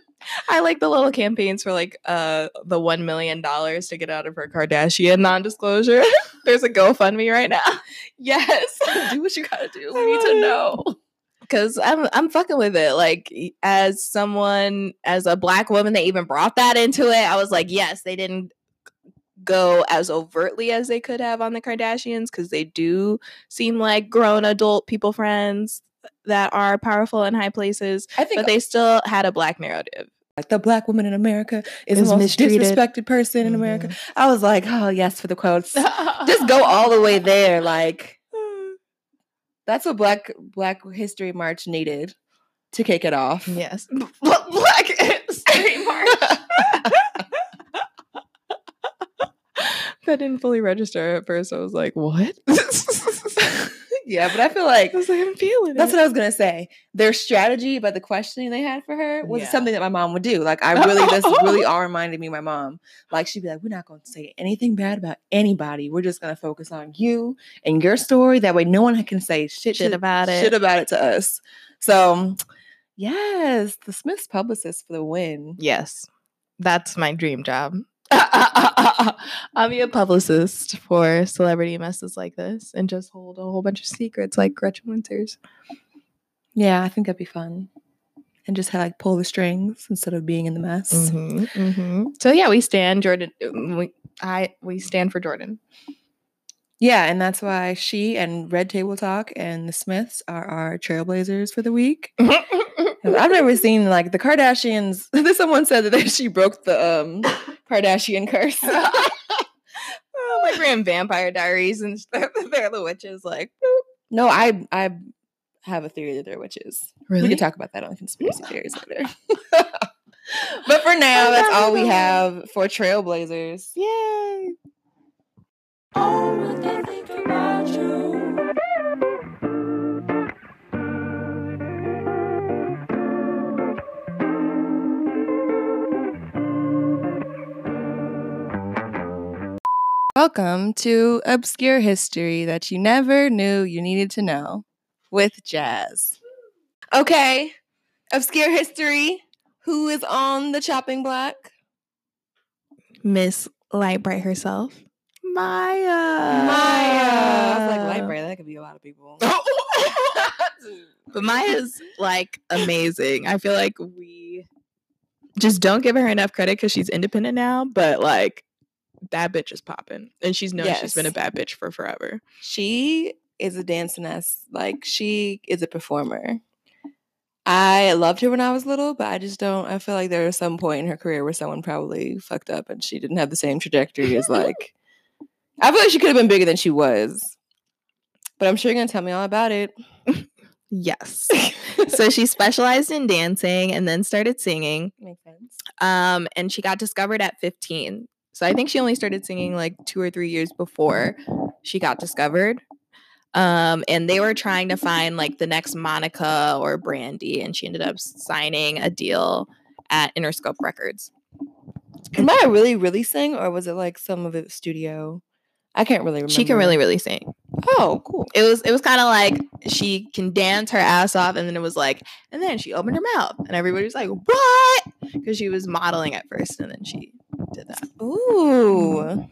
I like the little campaigns for like uh the one million dollars to get out of her Kardashian non-disclosure. *laughs* There's a GoFundMe right now Yes, do what you gotta do. We need to know. Because I'm I'm fucking with it. Like as someone as a black woman they even brought that into it, I was like, yes, they didn't go as overtly as they could have on the Kardashians because they do seem like grown adult people friends that are powerful in high places, I think but they still had a black narrative. like the black woman in America is, Is the most mistreated. disrespected person in America. Mhm. I was like, oh yes, for the quotes. *laughs* Just go all the way there. Like that's what Black Black History March needed to kick it off. Yes, *laughs* black history march. *laughs* that didn't fully register at first. I was like, what? *laughs* yeah, but I feel like I was like, I'm feeling that's it. what I was gonna say. Their strategy about the questioning they had for her was Yeah. something that my mom would do. Like I really this really *laughs* all reminded me of my mom. Like she'd be like, We're not gonna say anything bad about anybody. We're just gonna focus on you and your story. That way no one can say shit, Shit about it. Shit about it to us. So Yes, the Smiths publicist for the win. Yes, that's my dream job. *laughs* I'll be a publicist for celebrity messes like this and just hold a whole bunch of secrets like Gretchen Wieners. Yeah, I think that'd be fun. And just have, like pull the strings instead of being in the mess. Mhm, mhm. So yeah, we stand Jordyn. We I we stand for Jordyn. Yeah, and that's why she and Red Table Talk and the Smiths are our trailblazers for the week. *laughs* I've never seen like the Kardashians. *laughs* Someone said that she broke the um, Kardashian curse. *laughs* oh, like we're in Vampire Diaries and stuff. *laughs* They're the witches. Like no, I I have a theory that they're witches. We Really? can talk about that on conspiracy theories later. *laughs* but for now, I that's all we know. have for trailblazers. yay! Welcome to Obscure History That You Never Knew You Needed to Know with Jazz. Okay, Obscure History. Who is on the chopping block? Miss Lightbright herself, Mya. Mya. I was like, light bright. That could be a lot of people. *laughs* But Mya's like amazing. I feel like we just don't give her enough credit because she's independent now. But like that bitch is popping, and she's known she's been a bad bitch for forever. She is a dancingess. Like she is a performer. I loved her when I was little, but I just don't. I feel like there was some point in her career where someone probably fucked up and she didn't have the same trajectory as like. *laughs* I feel like she could have been bigger than she was. But I'm sure you're gonna tell me all about it. Yes. *laughs* so she specialized in dancing and then started singing. Makes sense. Um, and she got discovered at 15. So I think she only started singing like two or three years before she got discovered. Um, and they were trying to find like the next Monica or Brandy, and she ended up signing a deal at Interscope Records. Can Mya really, really sing, or was it like some of it studio? I can't really remember. She can really, really sing. Oh, cool. It was it was kind of like she can dance her ass off, and then it was like, and then she opened her mouth, and everybody was like, "What?" Because she was modeling at first, and then she did that. Ooh,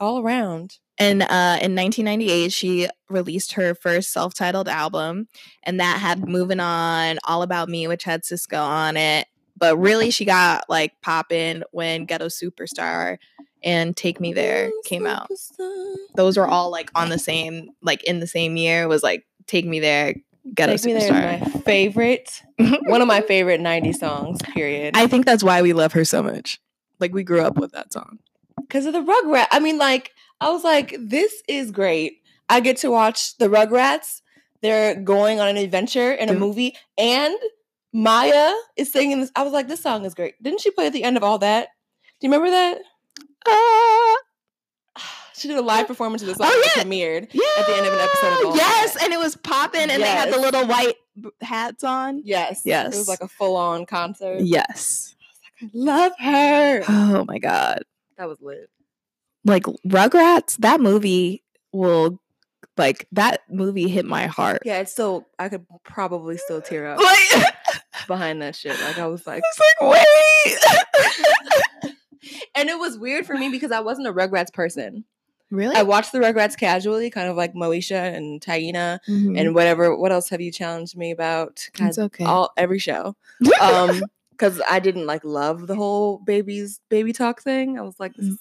all around. And uh, in 1998, she released her first self-titled album, and that had "Moving On," "All About Me," which had Sisqó on it. But really, she got like poppin' when "Ghetto Superstar" and "Take Me There" came out. Those were all like on the same, like in the same year. Was like "Take Me There," "Ghetto Take Superstar." my favorite. *laughs* one of my favorite 90s songs, period. I think that's why we love her so much. Like we grew up with that song. Because of the Rugrat. I mean, like, I was like, this is great. I get to watch the Rugrats. They're going on an adventure in a movie, and Mya is singing this. I was like, this song is great. Didn't she play at the end of all that? Do you remember that? Uh, *sighs* She did a live performance of this song Oh, yeah. premiered yeah. at the end of an episode of All Yes, That. and it was popping, and they had the little white hats on. Yes. Yes. It was like a full on concert. Yes. I love her. *gasps* Oh my god. That was lit. Like Rugrats, that movie will like that movie hit my heart. Yeah, it's still, I could probably still tear up Like *laughs* behind that shit. Like, I was like, it's like wait. *laughs* and it was weird for me because I wasn't a Rugrats person. really? I watched the Rugrats casually, kind of like Moesha and Taina Mhm. and whatever. What else have you challenged me about? it's okay. all every show. *laughs* Um, because I didn't like love the whole babies baby talk thing. I was like, Mm. is-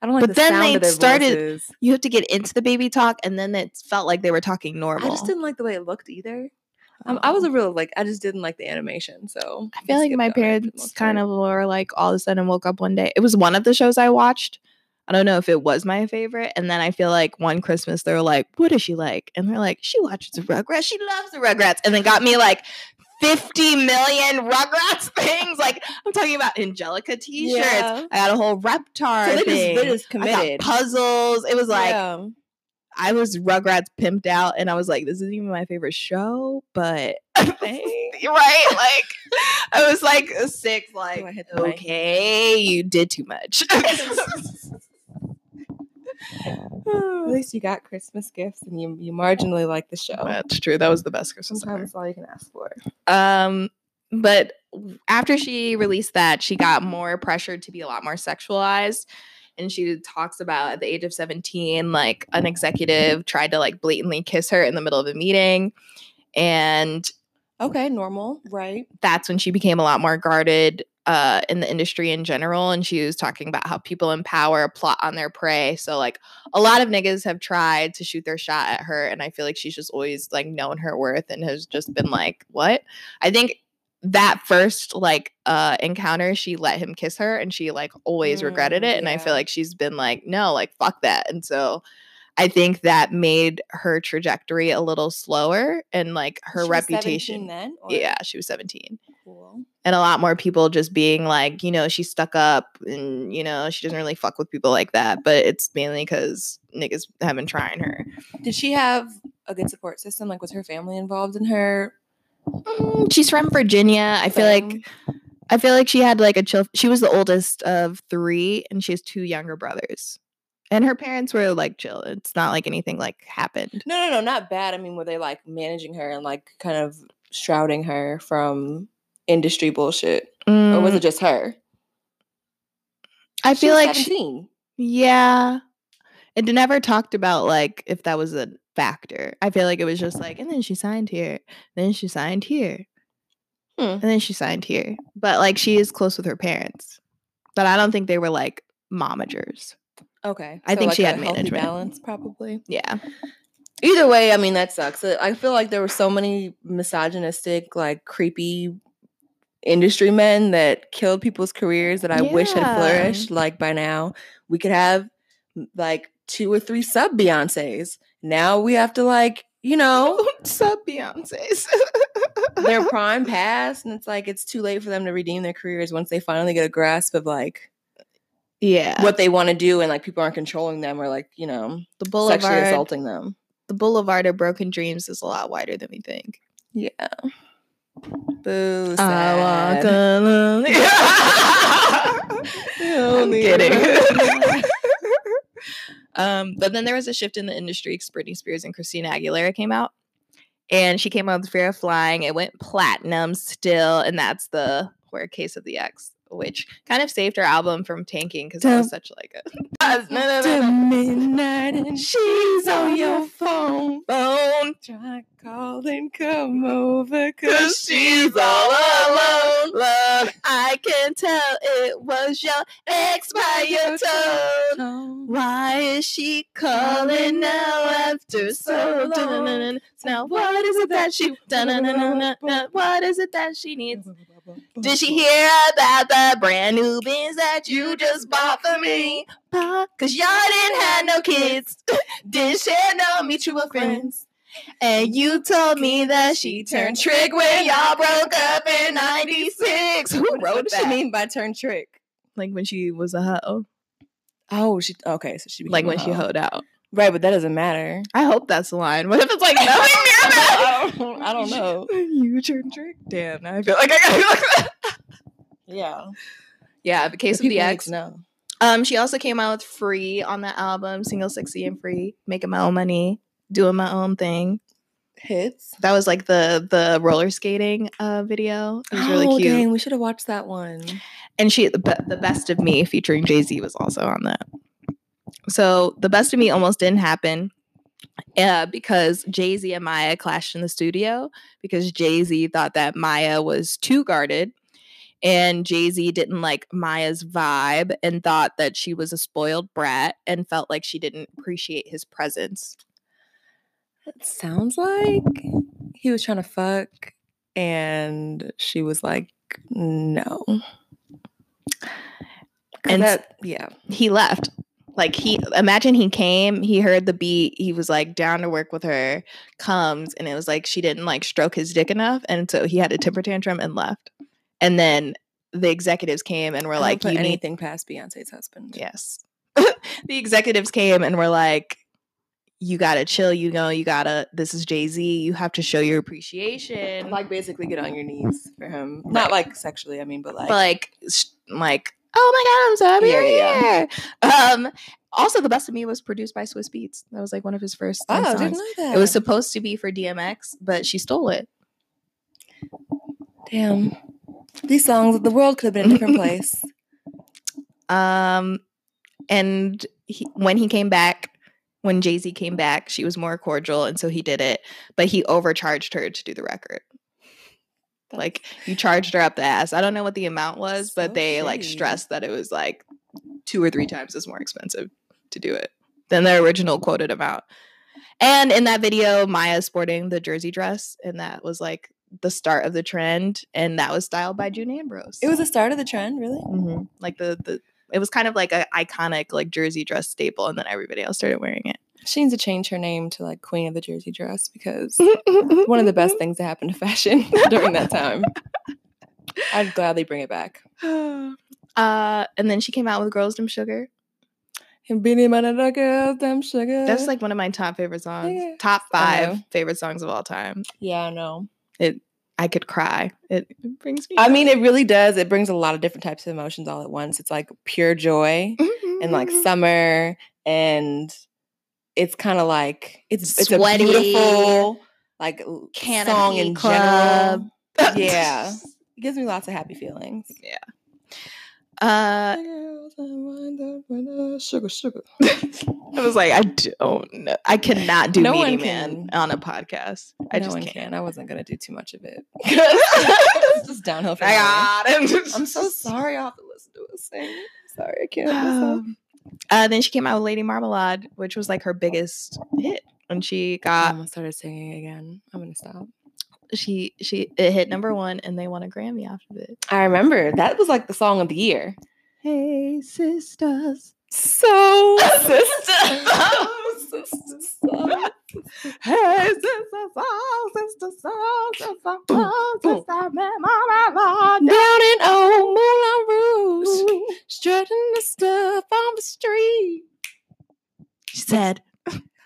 I don't like But the then they started- voices. you have to get into the baby talk, and then it felt like they were talking normal. I just didn't like the way it looked either. Um, I was a real like I just didn't like the animation. So I feel like my parents kind of were like all of a sudden woke up one day. It was one of the shows I watched. I don't know if it was my favorite. And then I feel like one Christmas they were like, "What is she like?" And they're like, "She watches the Rugrats. She loves the Rugrats." And then got me like. 50 million Rugrats *laughs* things. Like, I'm talking about Angelica t shirts. Yeah. I got a whole Reptar So they just- thing. they just I got committed. puzzles. It was like, yeah. I was Rugrats pimped out, and I was like, this isn't even my favorite show, but *laughs* right, like I was like six, like okay, you did too much. *laughs* At *sighs* least you got Christmas gifts and you you marginally like the show. That's true. That was the best Christmas Sometimes ever. that's all you can ask for. Um, but after she released that, she got more pressured to be a lot more sexualized. And she talks about at the age of 17, like an executive tried to like blatantly kiss her in the middle of a meeting. And Okay, normal, right? that's when she became a lot more guarded uh, in the industry in general. And she was talking about how people in power plot on their prey. So, like, a lot of niggas have tried to shoot their shot at her. And I feel like she's just always like known her worth and has just been like, what? I think that first like uh encounter she let him kiss her and she like always regretted Mm, it and i feel like she's been like no like fuck that and so i think that made her trajectory a little slower and like her She reputation 17 then, or- yeah she was 17 Cool. and a lot more people just being like, you know, she's stuck up and, you know, she doesn't really fuck with people like that. But it's mainly because niggas have been trying her. Did she have a good support system? Like, was her family involved in her? Mm, She's from Virginia. I feel like I feel like she had like a chill. She was the oldest of three, and she has two younger brothers. And her parents were like chill. It's not like anything like happened. No, no, no, not bad. I mean, were they like managing her and like kind of shrouding her from industry bullshit, or was Mm, it just her? I She feel like she, Yeah. It never talked about like if that was a factor. I feel like it was just like, and then she signed here, then she signed here, Hmm. and then she signed here. But like she is close with her parents. But I don't think they were like momagers. Okay, I think like she a had management. balance, probably. Yeah. Either way, I mean that sucks. Uh, I feel like there were so many misogynistic, like creepy industry men that killed people's careers that I wish had flourished. Like by now, we could have like two or three sub Beyonces. Now we have to like, you know, *laughs* Sub Beyonce's. their *laughs* prime past, and it's like it's too late for them to redeem their careers once they finally get a grasp of like yeah. what they want to do, and like people aren't controlling them or like you know the sexually boulevard assaulting them. the boulevard of broken dreams is a lot wider than we think. Yeah. Boo. I walk sad. alone. *laughs* *laughs* I'm kidding. *laughs* um, but then there was a shift in the industry because Britney Spears and Christina Aguilera came out. And she came out with Fear of Flying. It went platinum still. And that's the Where Case of the Ex, which kind of saved her album from tanking because it was such like a *laughs* To midnight and she's on your *laughs* phone. phone. Try calling, come over, cause she's all alone. Love, I can tell it was your ex by your tone. Why is she calling now after so long? Now what is it that she what is it that she needs? *laughs* Did she hear about brand new Benz that you just bought for me? Cause y'all didn't have no kids, *laughs* didn't share no mutual friends. And you told me that she turned trick when y'all broke up in 96. Who What wrote does she mean by turn trick? Like when she was a hoe. Oh, she okay, so she Like when a she hoe. hoed out. Right, but that doesn't matter. I hope that's the line. What if it's like nothing near that? I don't, know. *laughs* You turned trick. Damn, now I feel like I gotta look *laughs* that. Yeah, Yeah, the case of People the Ex. know. Um, she also came out with Free on that album, single sexy and free, making my own money, doing my own thing. Hits. That was like the the roller skating uh video. It was really Oh, cute. Dang, we should have watched that one. and she the, the best of me featuring jay-z was also on that so the best of me almost didn't happen uh, because jay-z and mya clashed in the studio because jay-z thought that mya was too guarded and jay-z didn't like mya's vibe and thought that she was a spoiled brat and felt like she didn't appreciate his presence It sounds like he was trying to fuck, and she was like, no. And that, yeah, he left. Like he imagine he came, he heard the beat, he was like down to work with her, comes, and it was like she didn't like stroke his dick enough, and so he had a temper tantrum and left. And then the executives came and were I like, "You need anything past Beyonce's husband." yes." *laughs* the executives came and were like, "You gotta chill. You know, you gotta. This is Jay Z. You have to show your appreciation." like basically get on your knees for him. Not like sexually, I mean, but like, but like sh- like oh my god i'm so happy Yeah, you're yeah, here. um also the best of me was produced by swizz beatz that was like one of his first oh, I didn't songs. know that. it was supposed to be for dmx but she stole it Damn. These songs, the world could have been a different *laughs* place. Um, and he, when he came back, when Jay Z came back, she was more cordial, and so he did it. But he overcharged her to do the record. Like you charged her up the ass. I don't know what the amount was, but So they like stressed that it was like two or three times as more expensive to do it than the original quoted amount. And in that video, Mya sporting the jersey dress, and that was like the start of the trend, and that was styled by June Ambrose. It was the start of the trend, really? Mhm. like the the it was kind of like a iconic like jersey dress staple, and then everybody else started wearing it. She needs to change her name to like Queen of the Jersey Dress because *laughs* one of the best things that happened to fashion *laughs* during that time. I'd gladly bring it back. *sighs* uh, and then she came out with "Girls Dem Sugar." And Beenie Man and the Girls, them sugar. That's like one of my top favorite songs. Yeah. Top five favorite songs of all time. yeah, I know. It I could cry. It, it brings me. I mean, it really does. It brings a lot of different types of emotions all at once. It's like pure joy and like Mm-hmm. summer, and it's kind of like it's it's Sweaty. a beautiful like song in Club. general. *laughs* Yeah, it gives me lots of happy feelings. Uh, Sugar, sugar. *laughs* I was like, I don't know. I cannot do No Meaty one Man can. on a podcast. I no just one can't. can. I wasn't gonna do too much of it. *laughs* it's just downhill from I got it. I'm so sorry. I'll have to listen to it sing. Sorry, I can't. Um, uh, then she came out with Lady Marmalade, which was like her biggest hit. And she I got almost started singing again. I'm gonna stop. She she it hit number one, and they won a Grammy after it. I remember that was like the song of the year. Hey sisters, So *laughs* sister, *laughs* hey sisters, oh sisters, oh sisters, oh boom. sister, Marmalade. down in old Moulin Rouge, strutting the stuff on the street. She said,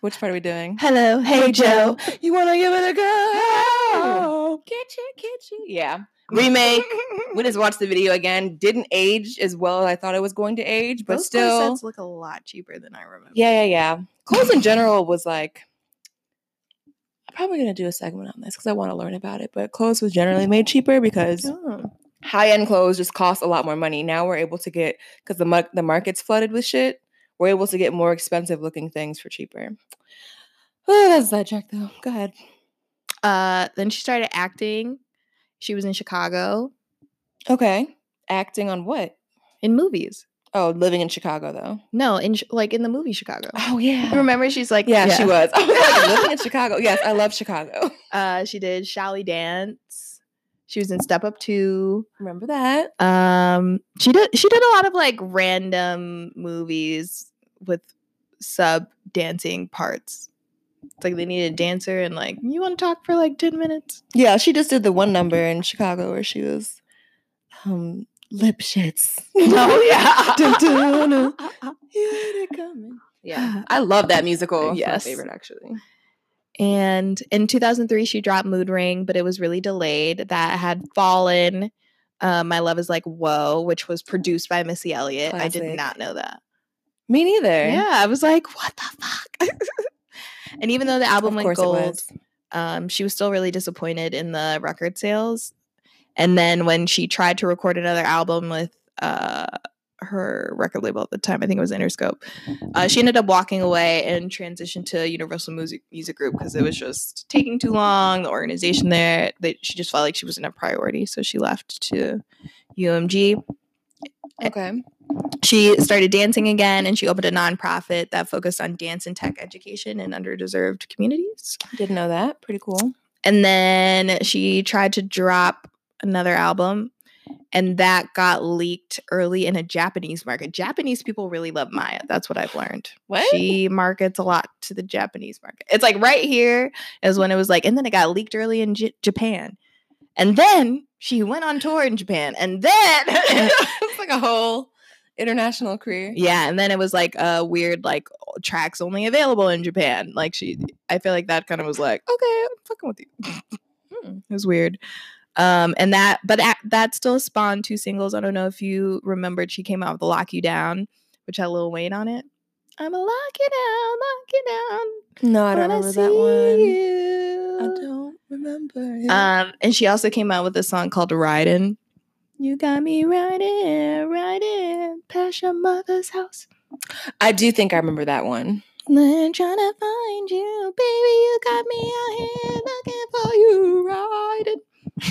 Which part are we doing? "Hello, hey Joe." you wanna give it a go? Get you, get you. Yeah. Remake. *laughs* we just watched the video again. Didn't age as well as I thought it was going to age, but Those still. corsets look a lot cheaper than I remember. Yeah, yeah, yeah. Clothes in general was like. I'm probably gonna do a segment on this because I want to learn about it. But clothes was generally made cheaper because Oh. high end clothes just cost a lot more money. Now we're able to get because the mar- the market's flooded with shit. We're able to get more expensive looking things for cheaper. Oh, that's a check though. Go ahead. Uh, then she started acting. She was in Chicago Okay, acting on what? in movies. Oh, living in Chicago though. No, in like in the movie Chicago. Oh yeah. Remember, she's like, Yeah, she was. I was like, *laughs* living in Chicago. Yes, I love Chicago. Uh, she did Shall We Dance. She was in Step Up Two. Remember that? Um, she did. She did a lot of like random movies with sub dancing parts. It's like they needed a dancer, and like you want to talk for like ten minutes. Yeah, she just did the one number in Chicago where she was um lip shits. *laughs* Oh yeah. *laughs* Dun, dun, dun. *laughs* Here they coming. Yeah, I love that musical. Yes. my favorite actually. And in 2003, she dropped Mood Ring, but it was really delayed. That had fallen. Um, My Love is Like Whoa, which was produced by Missy Elliott. I did not know that. Me neither. Yeah, I was like, what the fuck? *laughs* and even though the album of went gold, um, she was still really disappointed in the record sales. And then when she tried to record another album with uh, her record label at the time, I think it was Interscope, uh, she ended up walking away and transitioned to Universal Music Music Group because it was just taking too long. The organization there, they, she just felt like she wasn't a priority, so she left to UMG. Okay. She started dancing again, and she opened a nonprofit that focused on dance and tech education in underdeserved communities. Didn't know that. Pretty cool. And then she tried to drop another album, and that got leaked early in a Japanese market. Japanese people really love Mya. That's what I've learned. What? She markets a lot to the Japanese market. It's like right here is when it was like, and then it got leaked early in J- Japan. And then she went on tour in Japan. And then, *laughs* it's like a whole international career. yeah, and then it was like a weird, like tracks only available in Japan. Like she, I feel like that kind of was like, okay, I'm fucking with you. Hmm, it was weird. Um, and that, but that, that still spawned two singles. I don't know if you remembered. She came out with "Lock You Down," which had Lil Wayne on it. I'm a lock you down, lock you down. No, I don't remember that one. see I don't. Remember. it. Um, and she also came out with a song called "Riding." You got me riding, riding past your mother's house. I do think I remember that one. Then trying to find you, baby. You got me out here looking for you, riding. *laughs*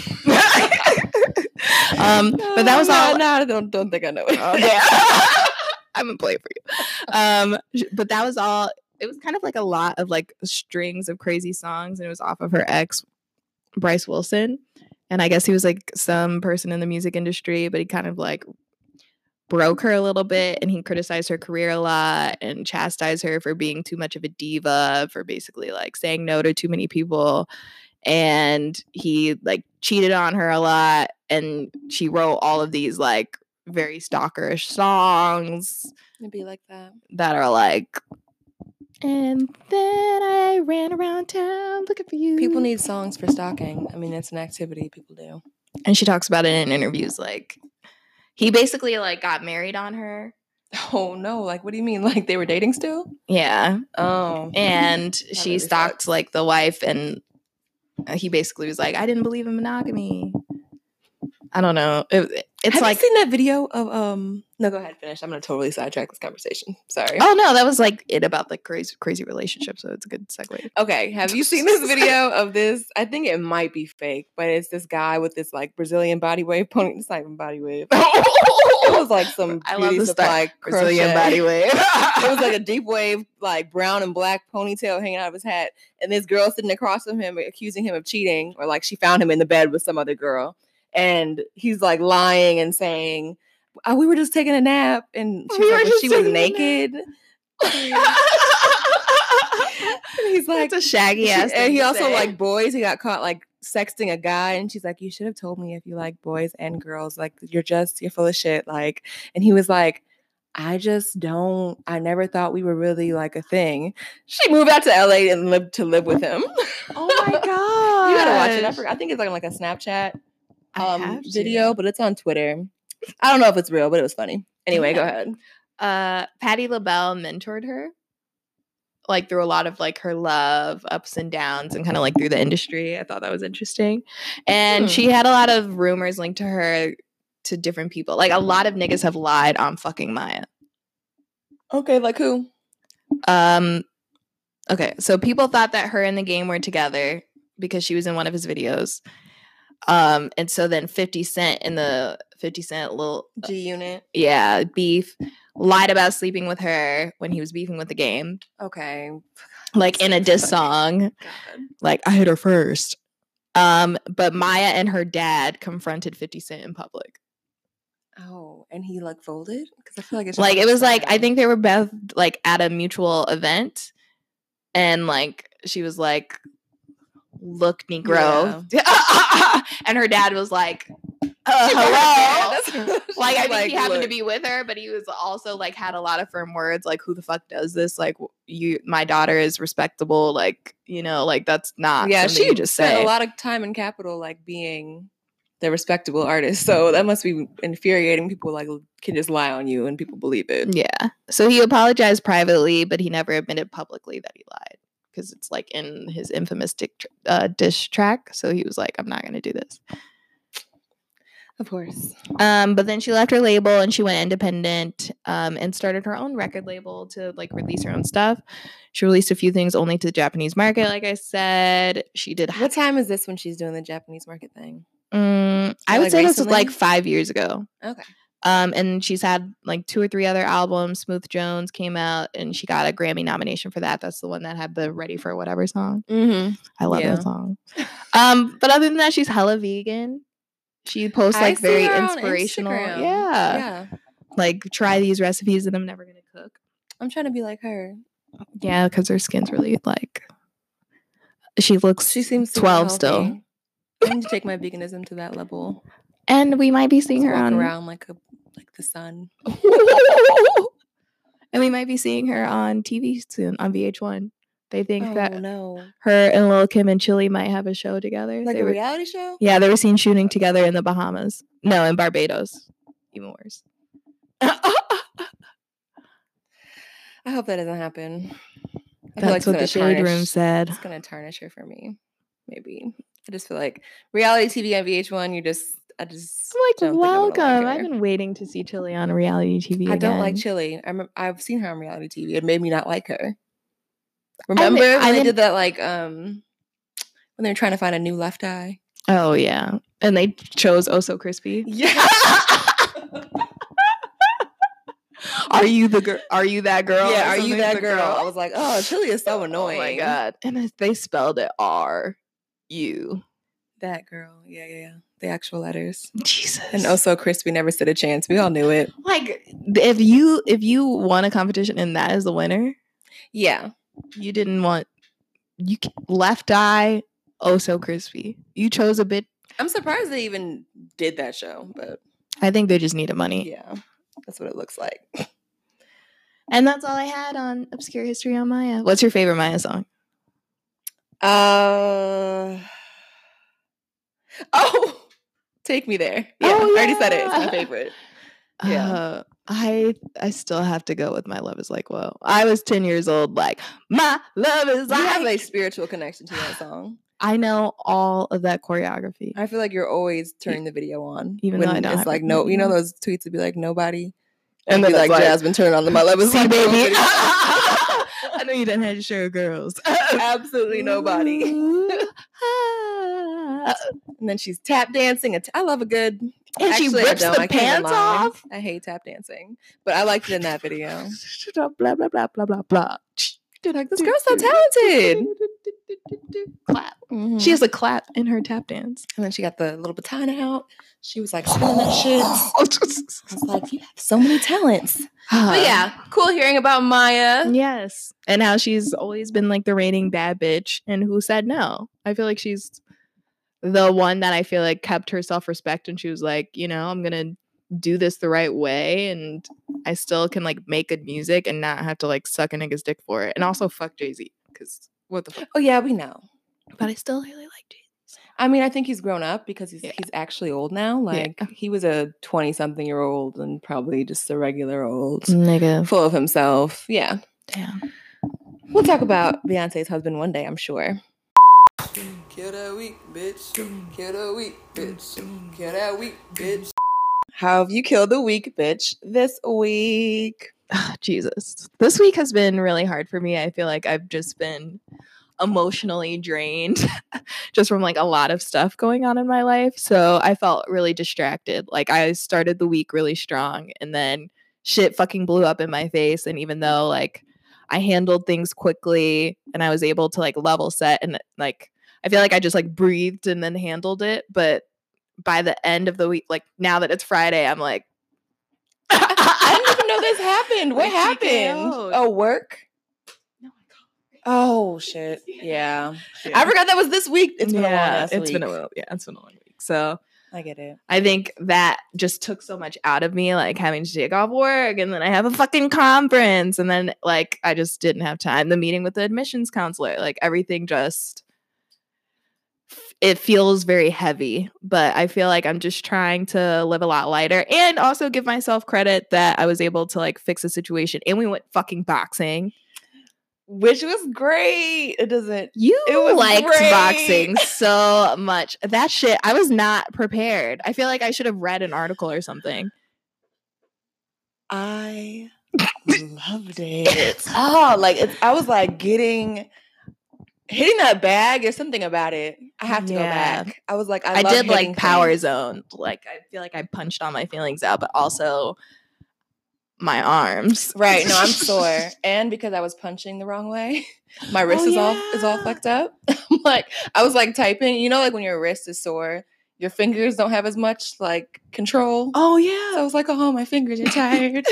um, but that was No, all. No, I don't, don't think I know it. Okay. *laughs* I'm gonna play it for you. Um, but that was all. It was kind of like a lot of like strings of crazy songs, and it was off of her ex, Bryce Wilson. And I guess he was like some person in the music industry, but he kind of like broke her a little bit and he criticized her career a lot and chastised her for being too much of a diva, for basically like saying no to too many people. And he like cheated on her a lot. And she wrote all of these like very stalkerish songs It'd be like that. that are like, and then I ran around town looking for you. People need songs for stalking. I mean, it's an activity people do. and she talks about it in interviews. Like, he basically like got married on her. Oh no! Like, what do you mean? *laughs* Like they were dating still? Yeah. Oh, And *laughs* she really stalked sucks. like the wife, and he basically was like, I didn't believe in monogamy. I don't know. It, it's Have like, you seen that video of um? No, go ahead. Finish. I'm gonna totally sidetrack this conversation. Sorry. oh no, that was like it about the crazy, crazy relationship. So it's a good segue. Okay, have you seen this video of this? I think it might be fake, but it's this guy with this like Brazilian body wave pony. It's not even body wave. *laughs* it was like some I love the supply style. Brazilian body wave. *laughs* it was like a deep wave, like brown and black ponytail hanging out of his hat, and this girl sitting across from him accusing him of cheating, or like she found him in the bed with some other girl, and he's like lying and saying, "Oh, "We were just taking a nap," and she We was like, "But she was taking a nap." naked. *laughs* And he's like, That's a shaggy ass. and he also say. like boys. He got caught like sexting a guy, and she's like, "You should have told me if you like boys and girls. Like, you're just you're full of shit." Like, and he was like. I just don't. I never thought we were really like a thing. She moved out to LA and lived to live with him. Oh my god! *laughs* you gotta watch it. I, forgot, I think it's like like a Snapchat um video, but it's on Twitter. I don't know if it's real, but it was funny. Anyway, go ahead. uh Patti LaBelle mentored her like through a lot of like her love ups and downs and kind of like through the industry. I thought that was interesting. And Hmm. she had a lot of rumors linked to her to different people. Like a lot of niggas have lied on fucking Mya. Okay, like who? Um okay, so people thought that her and the game were together because she was in one of his videos. Um and so then 50 Cent in the 50 Cent little G Unit. yeah, beef lied about sleeping with her when he was beefing with the game. Okay. *sighs* like in a diss song God. like i hit her first um but mya and her dad confronted 50 cent in public Oh, and he like folded because I feel like it's like it was like i think they were both like at a mutual event and like she was like look negro *laughs* and her dad was like uh, hello *laughs* *laughs* like I think he happened to be with her, but he was also like had a lot of firm words, like "Who the fuck does this?" Like you, my daughter is respectable. Like you know, like that's not Yeah, she just say. a lot of time and capital, like being the respectable artist. So that must be infuriating. People like can just lie on you and people believe it. yeah. So he apologized privately, but he never admitted publicly that he lied because it's like in his infamous dick tr- uh, dish track. So he was like, "I'm not going to do this." Of course. Um, but then she left her label and she went independent um, and started her own record label to like release her own stuff. She released a few things only to the Japanese market, like I said. She did. What time is this when she's doing the Japanese market thing? Mm, I would like, say this was like five years ago. Okay. Um, and she's had like two or three other albums. Smoove Jones came out, and she got a Grammy nomination for that. That's the one that had the "Ready for Whatever" song. Mm-hmm. I love Yeah. that song. Um, but other than that, she's hella vegan. She posts like very inspirational. Yeah. Yeah. like try these recipes that I'm never gonna cook. I'm trying to be like her. Yeah, because her skin's really like. She looks She seems 12 still. I need to take my veganism to that level. and we might be seeing Just her on around like a the sun. *laughs* and we might be seeing her on TV soon on VH1. They think Oh that no. her and Lil Kim and Chili might have a show together. Like They a were- reality show? yeah, they were seen shooting together in the Bahamas. No, in Barbados. Even worse. I hope that doesn't happen. I That's it's what the shade room said. It's gonna tarnish her for me. maybe. I just feel like reality TV on VH1. You just, I just I'm like, I'm gonna like welcome. I've been waiting to see Chili on reality TV. I don't like again. Chili. I remem- I've seen her on reality TV. It made me not like her. I Remember mean- when I they did that? Like, um, when they were trying to find a new left eye. Oh yeah, and they chose Oh So Crispy. Yeah. *laughs* Are you the girl? Are you that girl? yeah. Are you that The girl? I was like, oh, Chili is so annoying. Oh my god! And they spelled it R U. That girl. Yeah, yeah, yeah. The actual letters. Jesus. And also, so crispy never stood a chance. We all knew it. like if you if you won a competition and that is the winner, Yeah. you didn't want you left eye. Oh so crispy. You chose a bit. I'm surprised they even did that show, but I think they just needed money. yeah, that's what it looks like. And that's all I had on obscure history on Mya. What's your favorite Mya song? Uh *sighs* oh, take me there. Yeah, Oh, I already said it. It's my favorite. Yeah. Uh, I I still have to go with my love is like whoa. I was ten years old. Like my love is I have a spiritual connection to that *sighs* song. I know all of that choreography. I feel like you're always turning the video on, Even though I don't it's like no. You know those tweets would be like nobody, And and then be like, like, Jasmine, turn on the my love is *laughs* like baby. *laughs* I know you didn't have to show girls. *laughs* Absolutely nobody. Ah. And then she's tap dancing. I love a good. And she Actually, I rips the I pants off. I hate tap dancing, but I liked it in that video. *laughs* blah blah blah blah blah blah. This girl's so talented. Clap. Mhm. She has a clap in her tap dance. and then she got the little baton out. She was like *gasps* spinning that shit. I was like, you have so many talents. *sighs* But yeah, cool hearing about Mya. Yes. And how she's always been like the reigning bad bitch and who said no. I feel like she's the one that I feel like kept her self respect and she was like, you know, I'm going to do this the right way and I still can like make good music and not have to like suck a nigga's dick for it. And also fuck Jay Z because what the fuck. Oh yeah, we know. But I still really like Jay I mean, I think he's grown up because he's Yeah. he's actually old now. Like he was a twenty something year old and probably just a regular old, Nigga. full of himself. Yeah, Damn. we'll talk about Beyonce's husband one day, I'm sure. Kill that weak bitch. Kill that weak bitch. Kill that weak bitch. How have you killed the week, bitch, this week? Ah, Jesus. This week has been really hard for me. I feel like I've just been emotionally drained *laughs* just from like a lot of stuff going on in my life. So I felt really distracted. Like I started the week really strong and then shit fucking blew up in my face. And even though like I handled things quickly and I was able to like level set and like I feel like I just like breathed and then handled it. But by the end of the week, like now that it's Friday, I'm like, I didn't even know this happened. What Like, happened? TKO'd. Oh, work. Oh shit! *laughs* Yeah. I forgot that was this week. It's been a long ass it's been a week. while. Yeah, it's been a long week. So I get it. I think that just took so much out of me, like having to take off work and then I have a fucking conference and then like I just didn't have time. The meeting with the admissions counselor, like everything just it feels very heavy, but I feel like I'm just trying to live a lot lighter and also give myself credit that I was able to like fix a situation and we went fucking boxing. Which was great. It doesn't. You It was liked great. boxing so much. That shit, I was not prepared. I feel like I should have read an article or something. I *laughs* loved it. oh, like it's, I was like getting hitting that bag. There's something about it. I have to Yeah. go back. I was like, I, I, love did like power things. zone. Like I feel like I punched all my feelings out, but also my arms. Right. No, I'm *laughs* sore, and because I was punching the wrong way, *laughs* my wrist Oh, is all is all fucked up. *laughs* Like, I was like typing. You know, like when your wrist is sore, your fingers don't have as much like control. Oh So yeah. I was like, oh, my fingers are tired.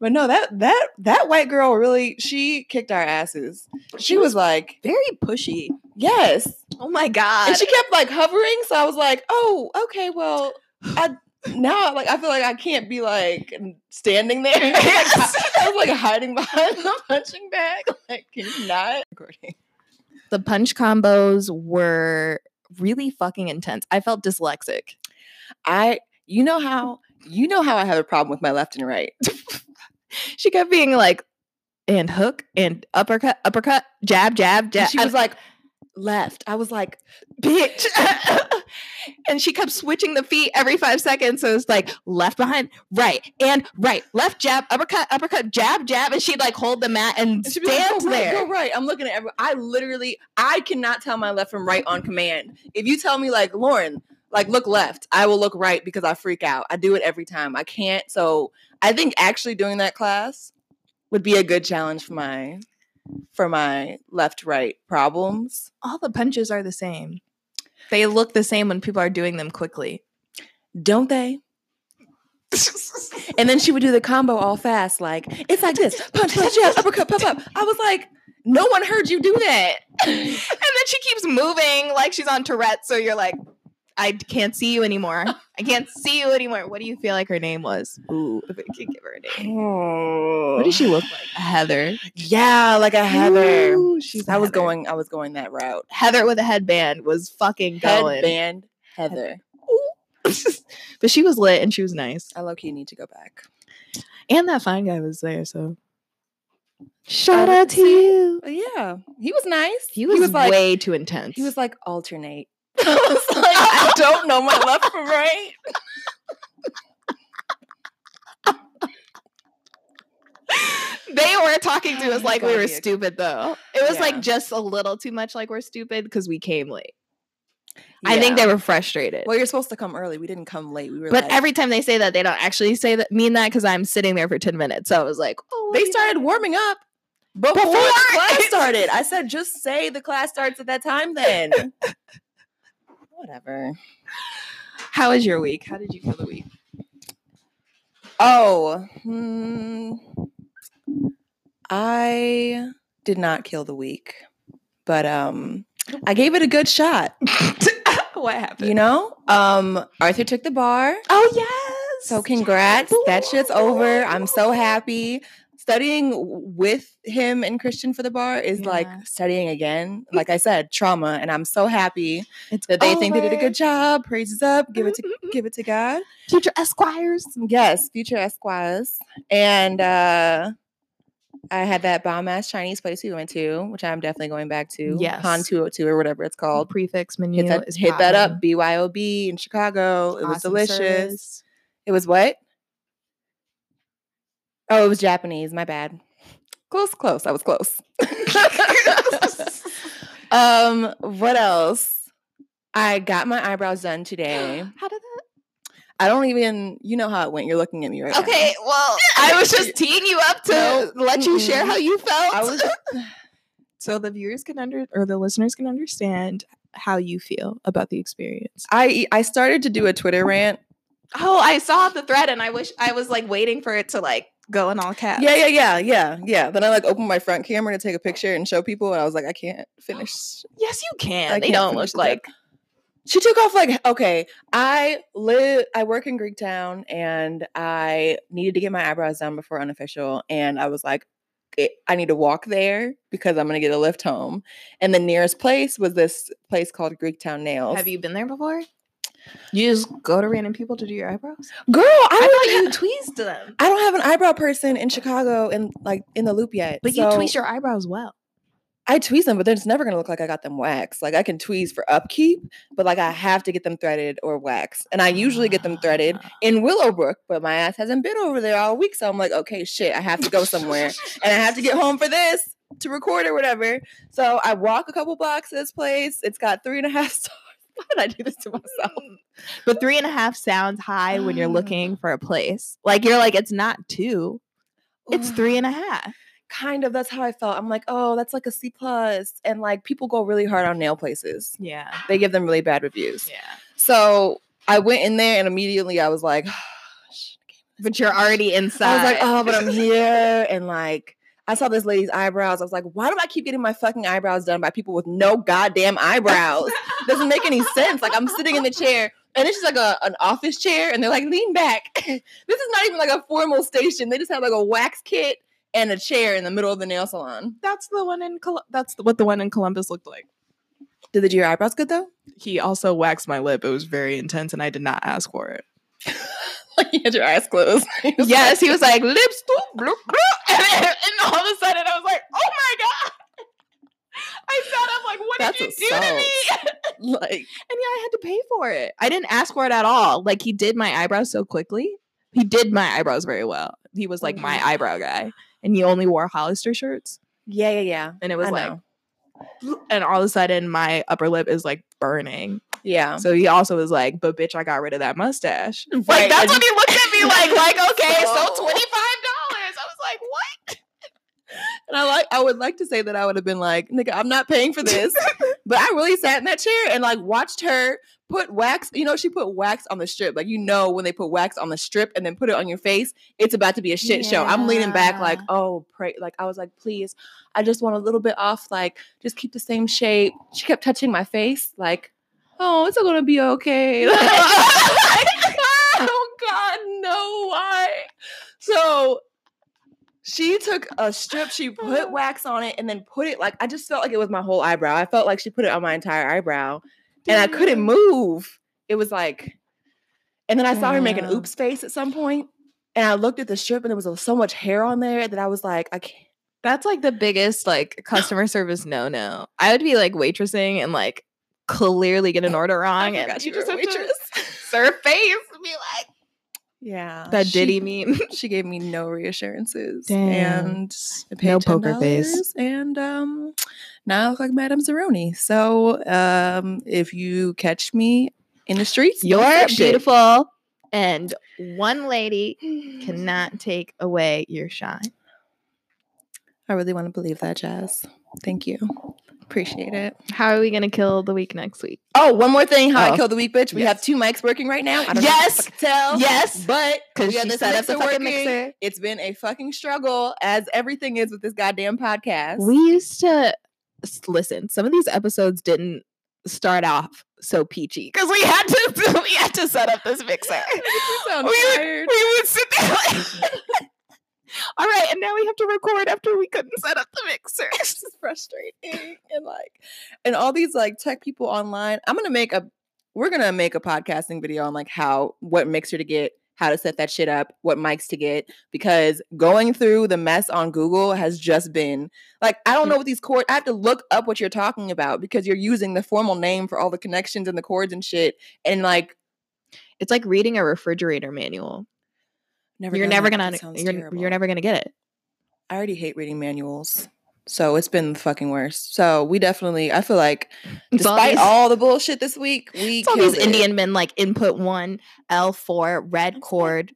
But no, that that that white girl really she kicked our asses. She was like, very pushy. yes, Oh my god. and she kept like hovering. So I was like, oh, okay, well, I now like I feel like I can't be like standing there. *laughs* Like, I, I was like hiding behind the punching bag. *laughs* Like, can you not? Recording. the punch combos were really fucking intense. I felt dyslexic. I, you know how you know how I have a problem with my left and right. *laughs* She kept being like and hook and uppercut, uppercut, jab, jab, jab. And she was like, left. I was like, bitch. *laughs* and she kept switching the feet every five seconds. So it's like left behind, right, and right, left jab, uppercut, uppercut, jab, jab. And she'd like hold the mat and, And she'd like, stand go right, there. go right. I'm looking at every. I literally, I cannot tell my left from right on command. If you tell me like Lauren, like look left, I will look right because I freak out. I do it every time. I can't. So I think actually doing that class would be a good challenge for my for my left right problems. All the punches are the same. They look the same when people are doing them quickly. Don't they? and then she would do the combo all fast, like it's like this: punch, punch, jab, uppercut, pop up. I was like, no one heard you do that. *laughs* and then she keeps moving like she's on Tourette. So you're like, I can't see you anymore. I can't *laughs* see you anymore. What do you feel like her name was? Ooh, if I could give her a name. Oh. What does she look like? A Heather. Yeah, like a Heather. Ooh, she's a I was Heather. going. I was going that route. Heather with a headband was fucking going. Headband Heather. *laughs* but she was lit and she was nice. I low key need to go back. And that fine guy was there, so shout um, out to you. Yeah, he was nice. He was, like way too intense. he was like alternate. I was like, I don't know my left from right. they were talking to oh us like we were stupid though. It was Yeah. like just a little too much like we're stupid because we came late. I think they were frustrated. Well, you're supposed to come early. We didn't come late. We were. but like- every time they say that, they don't actually say that mean that because I'm sitting there for 10 minutes. So I was like, oh, they started warming up before, the Before- class *laughs* started. I said, just say the class starts at that time. Then. Whatever. How was your week? How did you feel the week? Oh, hmm, I did not kill the week, but um, I gave it a good shot. *laughs* what happened? You know, um, Arthur took the bar. Oh yes. So congrats. That shit's over. I'm so happy. Studying with him and Christian for the bar is Yeah. like studying again. Like I said, trauma, and I'm so happy It's that they think they did a good job. Praises up. Give it to *laughs* give it to God. future esquires. Yes, future Esquires. And uh I had that bomb ass Chinese place we went to, which I'm definitely going back to. Yes. Han 202 or whatever it's called. prefix menu Hit that, hit that up. BYOB in Chicago. It was delicious. service. It was what? Oh, it was Japanese. My bad. Close, close. I was close. *laughs* um, what else? I got my eyebrows done today. *gasps* How did that? I don't even you know how it went. You're looking at me right now. Okay, well, *laughs* I was just teeing you up to No, let you share how you felt. I was *laughs* *sighs* so the viewers can under or the listeners can understand how you feel about the experience. I I started to do a Twitter rant. Oh, I saw the thread and I wish I was like waiting for it to like go in all caps. Yeah, yeah, yeah, yeah, yeah. Then I like opened my front camera to take a picture and show people, and I was like, I can't finish. *gasps* Yes, you can. I they can't don't look like She took off like, okay, I live, I work in Greektown, and I needed to get my eyebrows done before unofficial, and I was like, it, I need to walk there because I'm gonna get a lift home, and the nearest place was this place called Greektown Nails. Have you been there before? You just go to random people to do your eyebrows? girl? I, I thought you *laughs* tweezed them. I don't have an eyebrow person in Chicago and like in the loop yet. But you so- tweeze your eyebrows well. I tweeze them, but then it's never gonna look like I got them waxed. Like I can tweeze for upkeep, but like I have to get them threaded or waxed. And I usually get them threaded Ah. in Willowbrook, but my ass hasn't been over there all week. So I'm like, okay, shit, I have to go somewhere. and I have to get home for this to record or whatever. So I walk a couple blocks to this place. It's got three and a half *laughs* stars. *laughs* Why did I do this to myself? Mm. But three and a half sounds high when you're um. looking for a place. Like you're like, it's not two. It's three and a half. Kind of. That's how I felt. I'm like, oh, that's like a C plus. And like people go really hard on nail places. Yeah. They give them really bad reviews. Yeah. So I went in there and immediately I was like, *sighs* But you're already inside. I was like, oh, but I'm *laughs* here. And like, I saw this lady's eyebrows. I was like, why do I keep getting my fucking eyebrows done by people with no goddamn eyebrows? *laughs* Doesn't make any sense. Like, I'm sitting in the chair and it's just like a, an office chair and they're like, lean back. *laughs* this is not even like a formal station. They just have like a wax kit and a chair in the middle of the nail salon. that's the one in Col- that's what the one in Columbus looked like. Did they do your eyebrows good though? He also waxed my lip. It was very intense, and I did not ask for it. *laughs* *laughs* Like, you had your eyes closed. *laughs* He yes, he was like lips, bloop, bloop, bloop," and, and all of a sudden I was like, oh my god. *laughs* I sat up like, what That's did you do to me? like, and yeah, I had to pay for it. I didn't ask for it at all. Like he did my eyebrows so quickly. He did my eyebrows very well. He was like my Mhm. eyebrow guy, and he only wore Hollister shirts. yeah, yeah, yeah. And it was I like, know. *sniffs* and all of a sudden my upper lip is like burning. Yeah. So he also was like, "But bitch, I got rid of that mustache." Right, Like that's when he looked at me *laughs* like, like okay, so So- twenty five dollars. I was like, what? *laughs* And I like I would like to say that I would have been like, nigga, I'm not paying for this. *laughs* but I really sat in that chair and like watched her put wax, you know, she put wax on the strip. Like you know when they put wax on the strip and then put it on your face, it's about to be a shit show. I'm leaning back like, oh, pray like I was like, please, I just want a little bit off, like just keep the same shape. She kept touching my face, like, oh, it's gonna be okay. *laughs* *laughs* oh God, no, why? So she took a strip, she put *sighs* wax on it, and then put it like I just felt like it was my whole eyebrow. I felt like she put it on my entire eyebrow, and I couldn't move. It was like, and then I saw her make an oops face at some point, and I looked at the strip, and there was uh, so much hair on there that I was like, I can't. That's like the biggest like customer service no no. I would be like waitressing and like clearly get an *laughs* order wrong, and you just have to *laughs* *laughs* serve face and be like, Yeah, that she- Diddy meme. She gave me no reassurances, Damn. and No poker face. and um, now I look like Madame Zeroni. So um, if you catch me in the streets, You're beautiful, and one lady cannot *sighs* take away your shine. I really want to believe that, Jazz. Thank you. Appreciate it. How are we gonna kill the week next week? Oh, one more thing. How Oh. I kill the week, bitch. We have two mics working right now. I don't Yes. know if I can tell. Yes. But 'Cause we have she this set up the mixer working. mixer. It's been a fucking struggle, as everything is with this goddamn podcast. We used to listen. Some of these episodes didn't start off so peachy because we had to *laughs* we had to set up this mixer. *laughs* we, would, we would sit there like, *laughs* all right, and now we have to record after we couldn't set up the mixer. *laughs* it's just frustrating and like and all these like tech people online i'm gonna make a we're gonna make a podcasting video on like how what mixer to get how to set that shit up what mics to get because going through the mess on google has just been like i don't know what these chords i have to look up what you're talking about because you're using the formal name for all the connections and the chords and shit and like It's like reading a refrigerator manual. Never you're never gonna you're, terrible. you're never gonna get it. I already hate reading manuals. So it's been the fucking worst. So we definitely, I feel like, *laughs* all despite these- all the bullshit this week, we It's all these it. Indian men like input one, L four, red cord,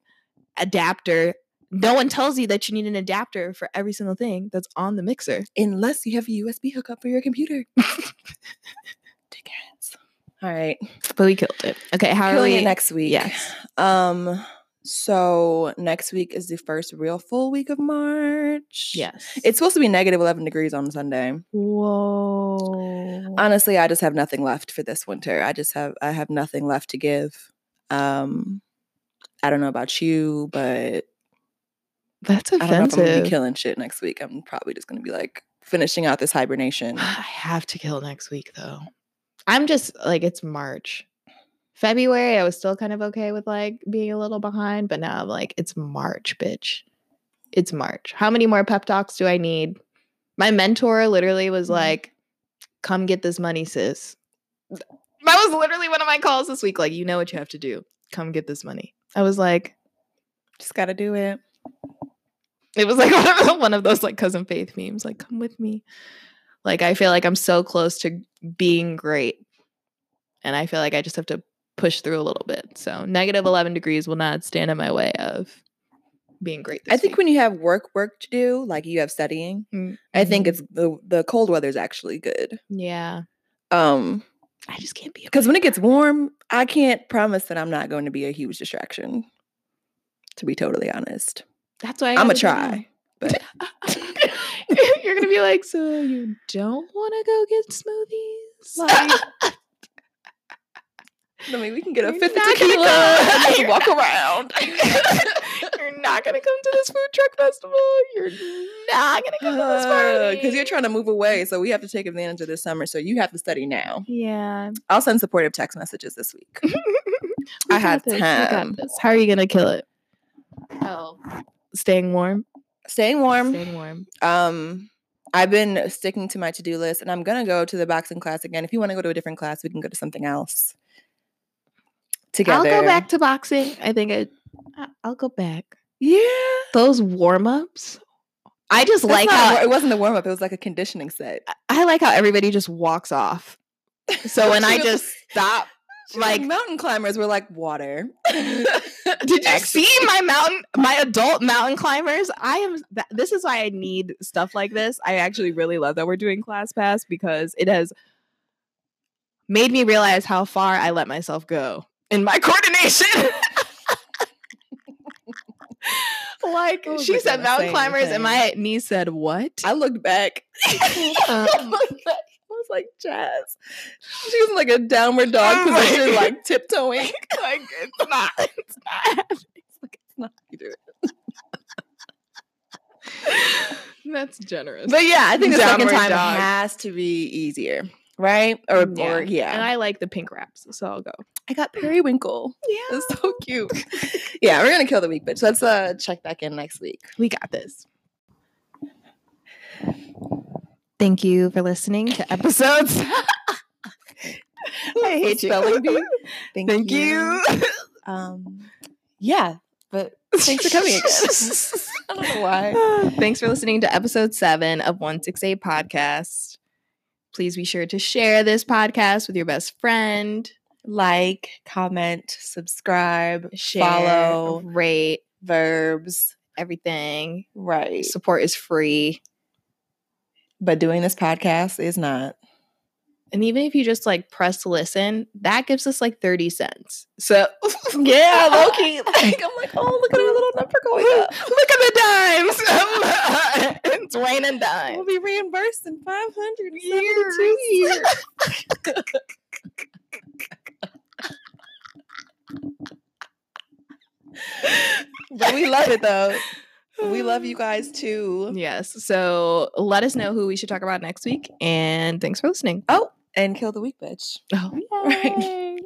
adapter. No one tells you that you need an adapter for every single thing that's on the mixer. unless you have a USB hookup for your computer. *laughs* Dickheads. All right, But we killed it. Okay, how are we it next week. Yes. Um. So next week is the first real full week of March. Yes. It's supposed to be negative eleven degrees on Sunday. whoa. Honestly, I just have nothing left for this winter. I just have I have nothing left to give. Um. I don't know about you, but That's I don't know if I'm gonna offensive. be killing shit next week. I'm probably just gonna be like finishing out this hibernation. *sighs* I have to kill next week though. I'm just like it's March. February, I was still kind of okay with like being a little behind, but now I'm like, it's March, bitch. It's March. How many more pep talks do I need? My mentor literally was Mhm. like, come get this money, sis. That was literally one of my calls this week. Like, you know what you have to do. Come get this money. I was like, Just gotta do it. it was like *laughs* one of, the- one of those like cousin faith memes like come with me like i feel like i'm so close to being great and i feel like i just have to push through a little bit so negative 11 degrees will not stand in my way of being great I think week. when you have work work to do, like you have studying, Mm, I think mhm. it's the the cold weather is actually good. yeah Um, i just can't be because when it gets warm, I can't promise that I'm not going to be a huge distraction. To be totally honest, that's why I I'm gotta gonna try. But *laughs* you're gonna be like so you don't want to go get smoothies like I mean, we can get a You're fifth of tequila and just walk *laughs* around. *laughs* you're not gonna come to this food truck festival. You're not gonna come to this party Because you're trying to move away, so we have to take advantage of this summer. So you have to study now. Yeah, I'll send supportive text messages this week. *laughs* We I had this, time. How are you gonna kill it? Oh, staying warm. Staying warm. Staying warm. Um, I've been sticking to my to do list, and I'm gonna go to the boxing class again. If you want to go to a different class, we can go to something else together. I'll go back to boxing. I think I, I'll go back. Yeah, Those warm ups. I just That's like how it wasn't the warm up. It was like a conditioning set. I like how everybody just walks off. So *laughs* when I just stop, *laughs* like like, mountain climbers were like water. *laughs* did you see my mountain, my adult mountain climbers? I am. Th- this is why I need stuff like this. I actually really love that we're doing class pass because it has made me realize how far I let myself go in my coordination. *laughs* like oh I she said mountain same climbers and my niece said what I looked back. I. *laughs* I was like, Jazz. She was like a downward dog Oh my position, God. like *laughs* tiptoeing. like it's not it's not It's like, it's not you do it. that's generous But yeah, I think the second time dog. has to be easier, right? Or or yeah. and i like the pink wraps so i'll go I got periwinkle. yeah It's so cute. *laughs* yeah, we're gonna kill the week, bitch. Let's uh check back in next week. we got this thank you for listening to episodes *laughs* *laughs* I hate spelling bee. Thank, thank you Um, yeah, but thanks for coming again. I don't know why. Thanks for listening to episode seven of 168 Podcast. Please be sure to share this podcast with your best friend. Like, comment, subscribe, Share, follow, rate, verbs. everything. Right. Support is free. But doing this podcast is not. And even if you just like press listen, that gives us like 30 cents. So Yeah, *laughs* low key. *laughs* Like, I'm like, oh, look at our little number going up. look at the dimes. *laughs* Dwayne and dimes. We'll be reimbursed in 572 years. but we love it though. We love you *laughs* guys too. Yes. So let us know who we should talk about next week. And thanks for listening. Oh, and kill the week, bitch. Oh, *laughs* Right.